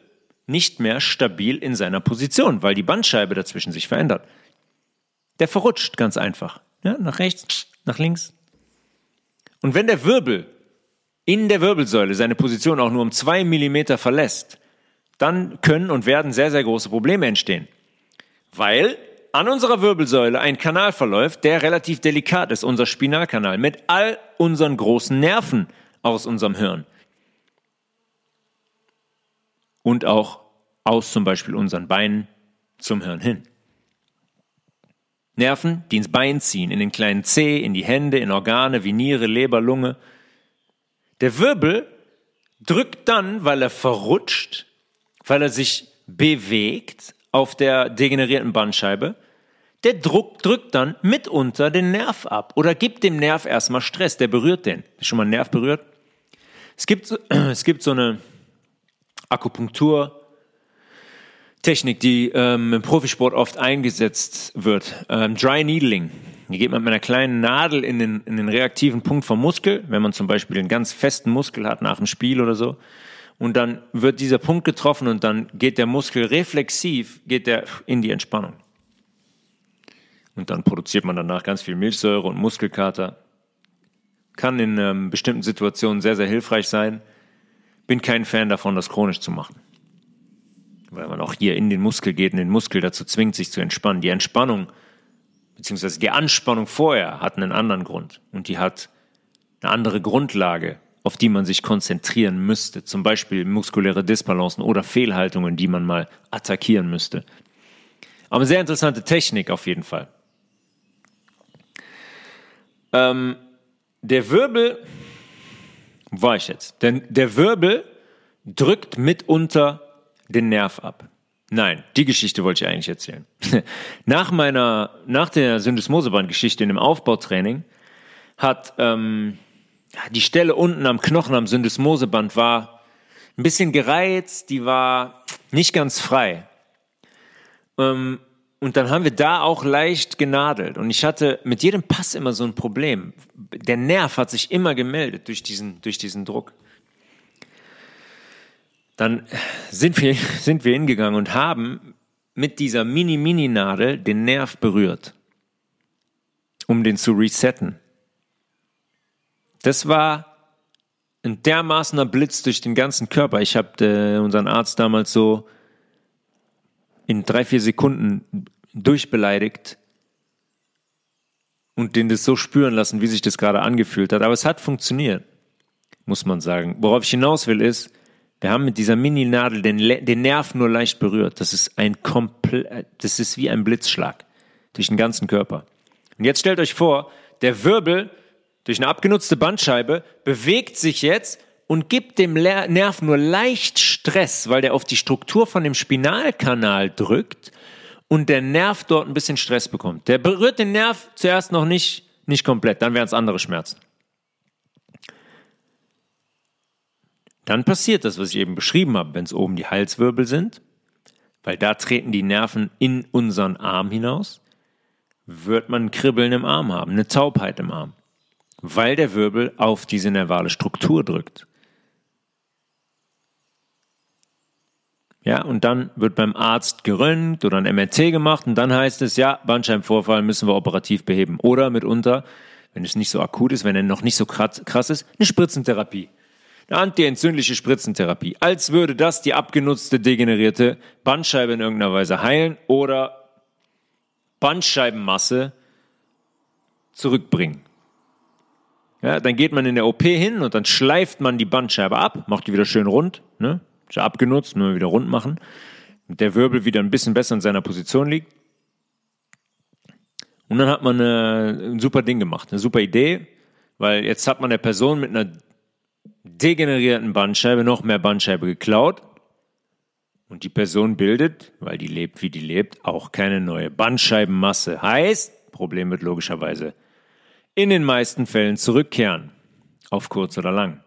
nicht mehr stabil in seiner Position, weil die Bandscheibe dazwischen sich verändert. Der verrutscht ganz einfach. Ja, nach rechts, nach links. Und wenn der Wirbel in der Wirbelsäule seine Position auch nur um zwei Millimeter verlässt, dann können und werden sehr, sehr große Probleme entstehen. Weil an unserer Wirbelsäule ein Kanal verläuft, der relativ delikat ist, unser Spinalkanal, mit all unseren großen Nerven aus unserem Hirn. Und auch aus zum Beispiel unseren Beinen zum Hirn hin. Nerven, die ins Bein ziehen, in den kleinen Zeh, in die Hände, in Organe wie Niere, Leber, Lunge. Der Wirbel drückt dann, weil er verrutscht, weil er sich bewegt auf der degenerierten Bandscheibe, der Druck drückt dann mitunter den Nerv ab oder gibt dem Nerv erstmal Stress, der berührt den. Ist schon mal ein Nerv berührt? Es gibt, [CLEARS THROAT] es gibt so eine Akupunktur, Technik, die ähm, im Profisport oft eingesetzt wird. Ähm, Dry Needling. Hier geht man mit einer kleinen Nadel in den, in den reaktiven Punkt vom Muskel, wenn man zum Beispiel einen ganz festen Muskel hat nach dem Spiel oder so. Und dann wird dieser Punkt getroffen und dann geht der Muskel reflexiv, geht der in die Entspannung. Und dann produziert man danach ganz viel Milchsäure und Muskelkater. Kann in ähm, bestimmten Situationen sehr, sehr hilfreich sein. Bin kein Fan davon, das chronisch zu machen. Weil man auch hier in den Muskel geht und den Muskel dazu zwingt, sich zu entspannen. Die Entspannung, beziehungsweise die Anspannung vorher hat einen anderen Grund. Und die hat eine andere Grundlage, auf die man sich konzentrieren müsste. Zum Beispiel muskuläre Disbalancen oder Fehlhaltungen, die man mal attackieren müsste. Aber sehr interessante Technik auf jeden Fall. Ähm, der Wirbel, wo war ich jetzt? Denn der Wirbel drückt mitunter den Nerv ab. Nein, die Geschichte wollte ich eigentlich erzählen. [LAUGHS] nach meiner, nach der Syndesmoseband-Geschichte in dem Aufbautraining hat ähm, die Stelle unten am Knochen am Syndesmoseband war ein bisschen gereizt, die war nicht ganz frei. Ähm, und dann haben wir da auch leicht genadelt. Und ich hatte mit jedem Pass immer so ein Problem. Der Nerv hat sich immer gemeldet durch diesen, durch diesen Druck. Dann sind wir, [LAUGHS] sind wir hingegangen und haben mit dieser Mini-Mini-Nadel den Nerv berührt, um den zu resetten. Das war ein dermaßener Blitz durch den ganzen Körper. Ich habe äh, unseren Arzt damals so in drei, vier Sekunden durchbeleidigt und den das so spüren lassen, wie sich das gerade angefühlt hat. Aber es hat funktioniert, muss man sagen. Worauf ich hinaus will ist, wir haben mit dieser Mini-Nadel den, den Nerv nur leicht berührt. Das ist ein komplett, das ist wie ein Blitzschlag durch den ganzen Körper. Und jetzt stellt euch vor, der Wirbel durch eine abgenutzte Bandscheibe bewegt sich jetzt und gibt dem Nerv nur leicht Stress, weil der auf die Struktur von dem Spinalkanal drückt und der Nerv dort ein bisschen Stress bekommt. Der berührt den Nerv zuerst noch nicht, nicht komplett, dann wären es andere Schmerzen. Dann passiert das, was ich eben beschrieben habe, wenn es oben die Halswirbel sind, weil da treten die Nerven in unseren Arm hinaus, wird man ein Kribbeln im Arm haben, eine Taubheit im Arm weil der Wirbel auf diese nervale Struktur drückt. Ja, und dann wird beim Arzt gerönt oder ein MRT gemacht und dann heißt es, ja, Bandscheibenvorfall müssen wir operativ beheben. Oder mitunter, wenn es nicht so akut ist, wenn er noch nicht so krass ist, eine Spritzentherapie. Eine antientzündliche Spritzentherapie. Als würde das die abgenutzte, degenerierte Bandscheibe in irgendeiner Weise heilen oder Bandscheibenmasse zurückbringen. Ja, dann geht man in der OP hin und dann schleift man die Bandscheibe ab, macht die wieder schön rund, ne? Ist abgenutzt, nur wieder rund machen. Der Wirbel wieder ein bisschen besser in seiner Position liegt. Und dann hat man eine, ein super Ding gemacht, eine super Idee, weil jetzt hat man der Person mit einer degenerierten Bandscheibe noch mehr Bandscheibe geklaut. Und die Person bildet, weil die lebt, wie die lebt, auch keine neue Bandscheibenmasse. Heißt, Problem wird logischerweise in den meisten Fällen zurückkehren, auf kurz oder lang.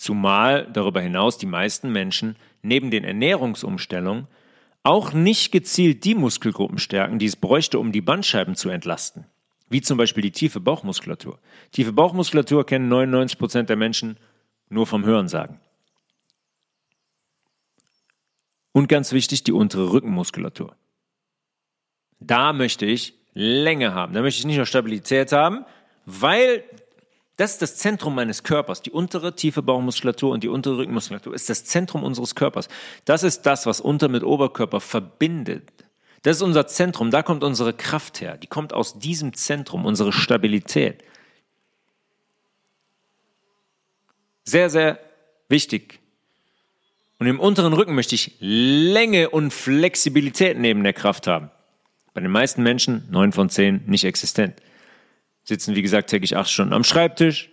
Zumal darüber hinaus die meisten Menschen neben den Ernährungsumstellungen auch nicht gezielt die Muskelgruppen stärken, die es bräuchte, um die Bandscheiben zu entlasten. Wie zum Beispiel die tiefe Bauchmuskulatur. Tiefe Bauchmuskulatur kennen 99 Prozent der Menschen nur vom Hörensagen. Und ganz wichtig, die untere Rückenmuskulatur. Da möchte ich Länge haben. Da möchte ich nicht nur Stabilität haben, weil das ist das Zentrum meines Körpers. Die untere tiefe Bauchmuskulatur und die untere Rückenmuskulatur ist das Zentrum unseres Körpers. Das ist das, was Unter mit Oberkörper verbindet. Das ist unser Zentrum. Da kommt unsere Kraft her. Die kommt aus diesem Zentrum, unsere Stabilität. Sehr, sehr wichtig. Und im unteren Rücken möchte ich Länge und Flexibilität neben der Kraft haben. Bei den meisten Menschen, neun von zehn, nicht existent. Sitzen, wie gesagt, täglich acht Stunden am Schreibtisch,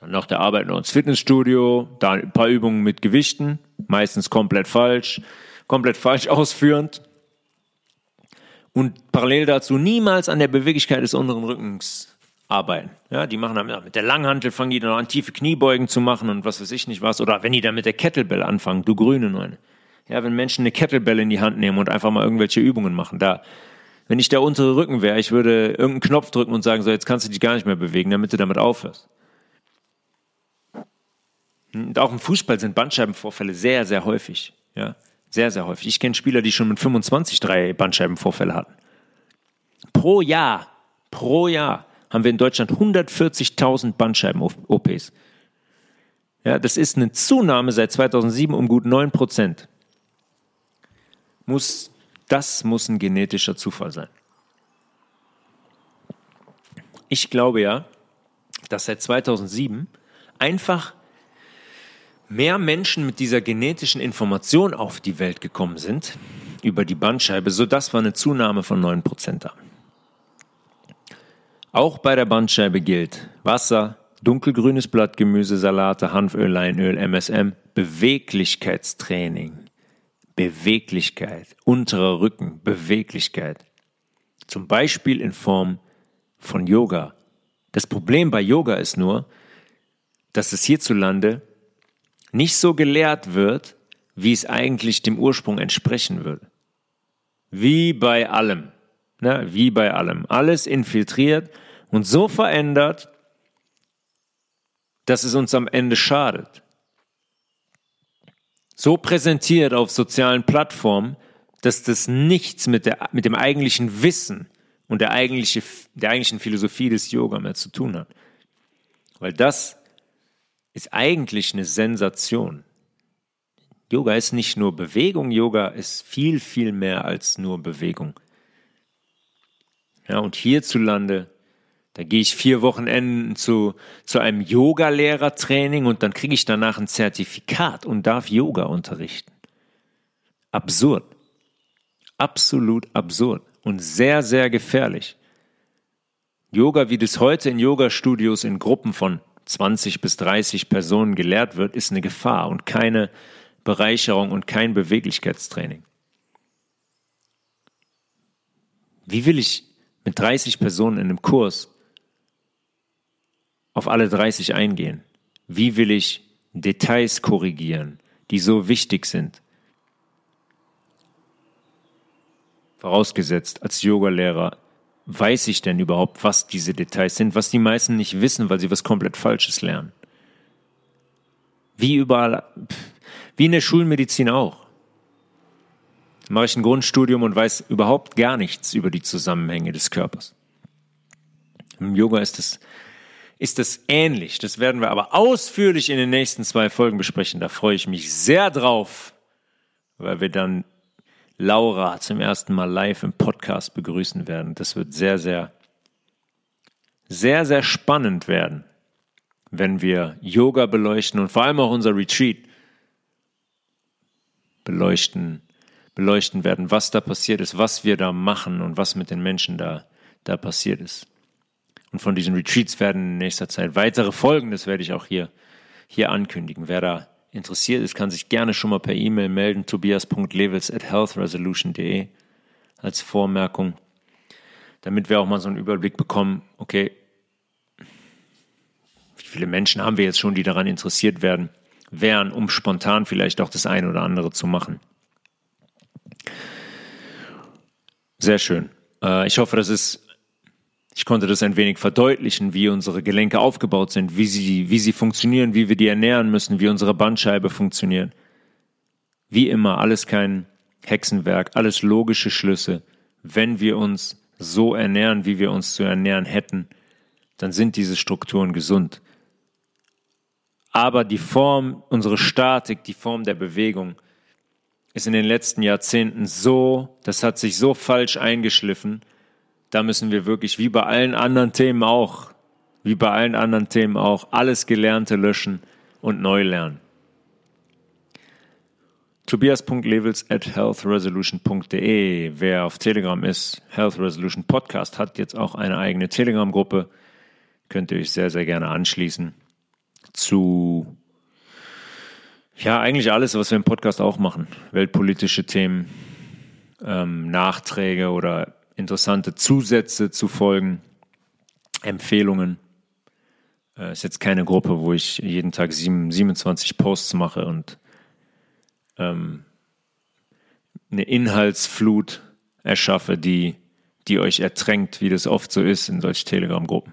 dann nach der Arbeit noch ins Fitnessstudio, da ein paar Übungen mit Gewichten, meistens komplett falsch, komplett falsch [LAUGHS] ausführend. Und parallel dazu niemals an der Beweglichkeit des unteren Rückens arbeiten. Ja, die machen dann mit der Langhantel, fangen die dann an, tiefe Kniebeugen zu machen und was weiß ich nicht was. Oder wenn die dann mit der Kettlebell anfangen, du grüne Neune. Ja, wenn Menschen eine Kettlebell in die Hand nehmen und einfach mal irgendwelche Übungen machen, da wenn ich der untere Rücken wäre, ich würde irgendeinen Knopf drücken und sagen, so, jetzt kannst du dich gar nicht mehr bewegen, damit du damit aufhörst. Und auch im Fußball sind Bandscheibenvorfälle sehr, sehr häufig. Ja, sehr, sehr häufig. Ich kenne Spieler, die schon mit 25 drei Bandscheibenvorfälle hatten. Pro Jahr, pro Jahr haben wir in Deutschland 140.000 Bandscheiben-OPs. Ja, das ist eine Zunahme seit 2007 um gut 9 Prozent. Muss das muss ein genetischer Zufall sein. Ich glaube ja, dass seit 2007 einfach mehr Menschen mit dieser genetischen Information auf die Welt gekommen sind über die Bandscheibe, sodass wir eine Zunahme von 9% haben. Auch bei der Bandscheibe gilt Wasser, dunkelgrünes Blattgemüse, Salate, Hanföl, Leinöl, MSM, Beweglichkeitstraining. Beweglichkeit, unterer Rücken, Beweglichkeit. Zum Beispiel in Form von Yoga. Das Problem bei Yoga ist nur, dass es hierzulande nicht so gelehrt wird, wie es eigentlich dem Ursprung entsprechen würde. Wie bei allem. Ne? Wie bei allem. Alles infiltriert und so verändert, dass es uns am Ende schadet so präsentiert auf sozialen Plattformen, dass das nichts mit, der, mit dem eigentlichen Wissen und der, eigentliche, der eigentlichen Philosophie des Yoga mehr zu tun hat. Weil das ist eigentlich eine Sensation. Yoga ist nicht nur Bewegung, Yoga ist viel, viel mehr als nur Bewegung. Ja, und hierzulande, da gehe ich vier Wochenenden zu, zu einem Yoga-Lehrertraining und dann kriege ich danach ein Zertifikat und darf Yoga unterrichten. Absurd. Absolut absurd und sehr, sehr gefährlich. Yoga, wie das heute in Yoga-Studios in Gruppen von 20 bis 30 Personen gelehrt wird, ist eine Gefahr und keine Bereicherung und kein Beweglichkeitstraining. Wie will ich mit 30 Personen in einem Kurs auf alle 30 eingehen? Wie will ich Details korrigieren, die so wichtig sind? Vorausgesetzt, als Yogalehrer weiß ich denn überhaupt, was diese Details sind, was die meisten nicht wissen, weil sie was komplett Falsches lernen. Wie überall, wie in der Schulmedizin auch. Mache ich ein Grundstudium und weiß überhaupt gar nichts über die Zusammenhänge des Körpers. Im Yoga ist es, ist das ähnlich. Das werden wir aber ausführlich in den nächsten zwei Folgen besprechen. Da freue ich mich sehr drauf, weil wir dann Laura zum ersten Mal live im Podcast begrüßen werden. Das wird sehr, sehr, sehr, sehr spannend werden, wenn wir Yoga beleuchten und vor allem auch unser Retreat beleuchten, beleuchten werden, was da passiert ist, was wir da machen und was mit den Menschen da, da passiert ist. Und von diesen Retreats werden in nächster Zeit weitere Folgen, das werde ich auch hier, hier ankündigen. Wer da interessiert ist, kann sich gerne schon mal per E-Mail melden, tobias.levels at healthresolution.de als Vormerkung, damit wir auch mal so einen Überblick bekommen, okay, wie viele Menschen haben wir jetzt schon, die daran interessiert werden, wären, um spontan vielleicht auch das eine oder andere zu machen. Sehr schön. Äh, ich hoffe, das ist ich konnte das ein wenig verdeutlichen, wie unsere Gelenke aufgebaut sind, wie sie, wie sie funktionieren, wie wir die ernähren müssen, wie unsere Bandscheibe funktioniert. Wie immer, alles kein Hexenwerk, alles logische Schlüsse. Wenn wir uns so ernähren, wie wir uns zu ernähren hätten, dann sind diese Strukturen gesund. Aber die Form, unsere Statik, die Form der Bewegung ist in den letzten Jahrzehnten so, das hat sich so falsch eingeschliffen, da müssen wir wirklich, wie bei allen anderen Themen auch, wie bei allen anderen Themen auch, alles Gelernte löschen und neu lernen. Tobias.levels at healthresolution.de. Wer auf Telegram ist, Health Resolution Podcast, hat jetzt auch eine eigene Telegram-Gruppe. Könnt ihr euch sehr, sehr gerne anschließen. Zu, ja, eigentlich alles, was wir im Podcast auch machen. Weltpolitische Themen, ähm, Nachträge oder interessante Zusätze zu Folgen, Empfehlungen. Äh, ist jetzt keine Gruppe, wo ich jeden Tag sieben, 27 Posts mache und ähm, eine Inhaltsflut erschaffe, die, die euch ertränkt, wie das oft so ist in solchen Telegram-Gruppen.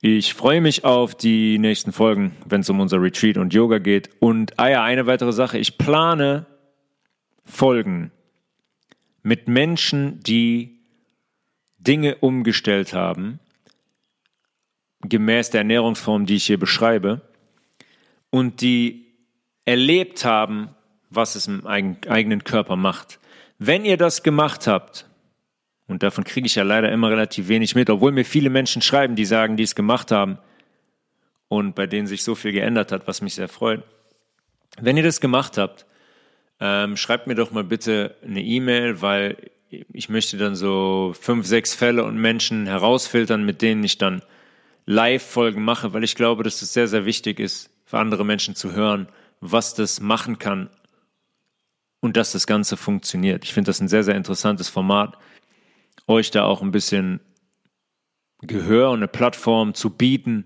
Ich freue mich auf die nächsten Folgen, wenn es um unser Retreat und Yoga geht. Und, ah ja, eine weitere Sache. Ich plane Folgen mit Menschen, die Dinge umgestellt haben, gemäß der Ernährungsform, die ich hier beschreibe, und die erlebt haben, was es im eigenen Körper macht. Wenn ihr das gemacht habt, und davon kriege ich ja leider immer relativ wenig mit, obwohl mir viele Menschen schreiben, die sagen, die es gemacht haben und bei denen sich so viel geändert hat, was mich sehr freut. Wenn ihr das gemacht habt, ähm, schreibt mir doch mal bitte eine E-Mail, weil ich möchte dann so fünf, sechs Fälle und Menschen herausfiltern, mit denen ich dann Live-Folgen mache, weil ich glaube, dass es sehr, sehr wichtig ist, für andere Menschen zu hören, was das machen kann und dass das Ganze funktioniert. Ich finde das ein sehr, sehr interessantes Format, euch da auch ein bisschen Gehör und eine Plattform zu bieten,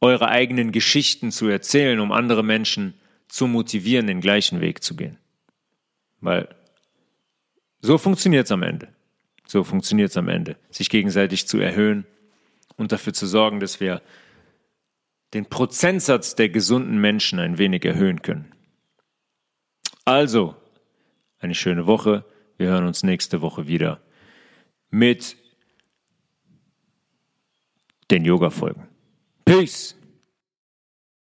eure eigenen Geschichten zu erzählen, um andere Menschen zu motivieren, den gleichen Weg zu gehen. Weil so funktioniert es am Ende. So funktioniert es am Ende. Sich gegenseitig zu erhöhen und dafür zu sorgen, dass wir den Prozentsatz der gesunden Menschen ein wenig erhöhen können. Also, eine schöne Woche. Wir hören uns nächste Woche wieder mit den Yoga-Folgen. Peace!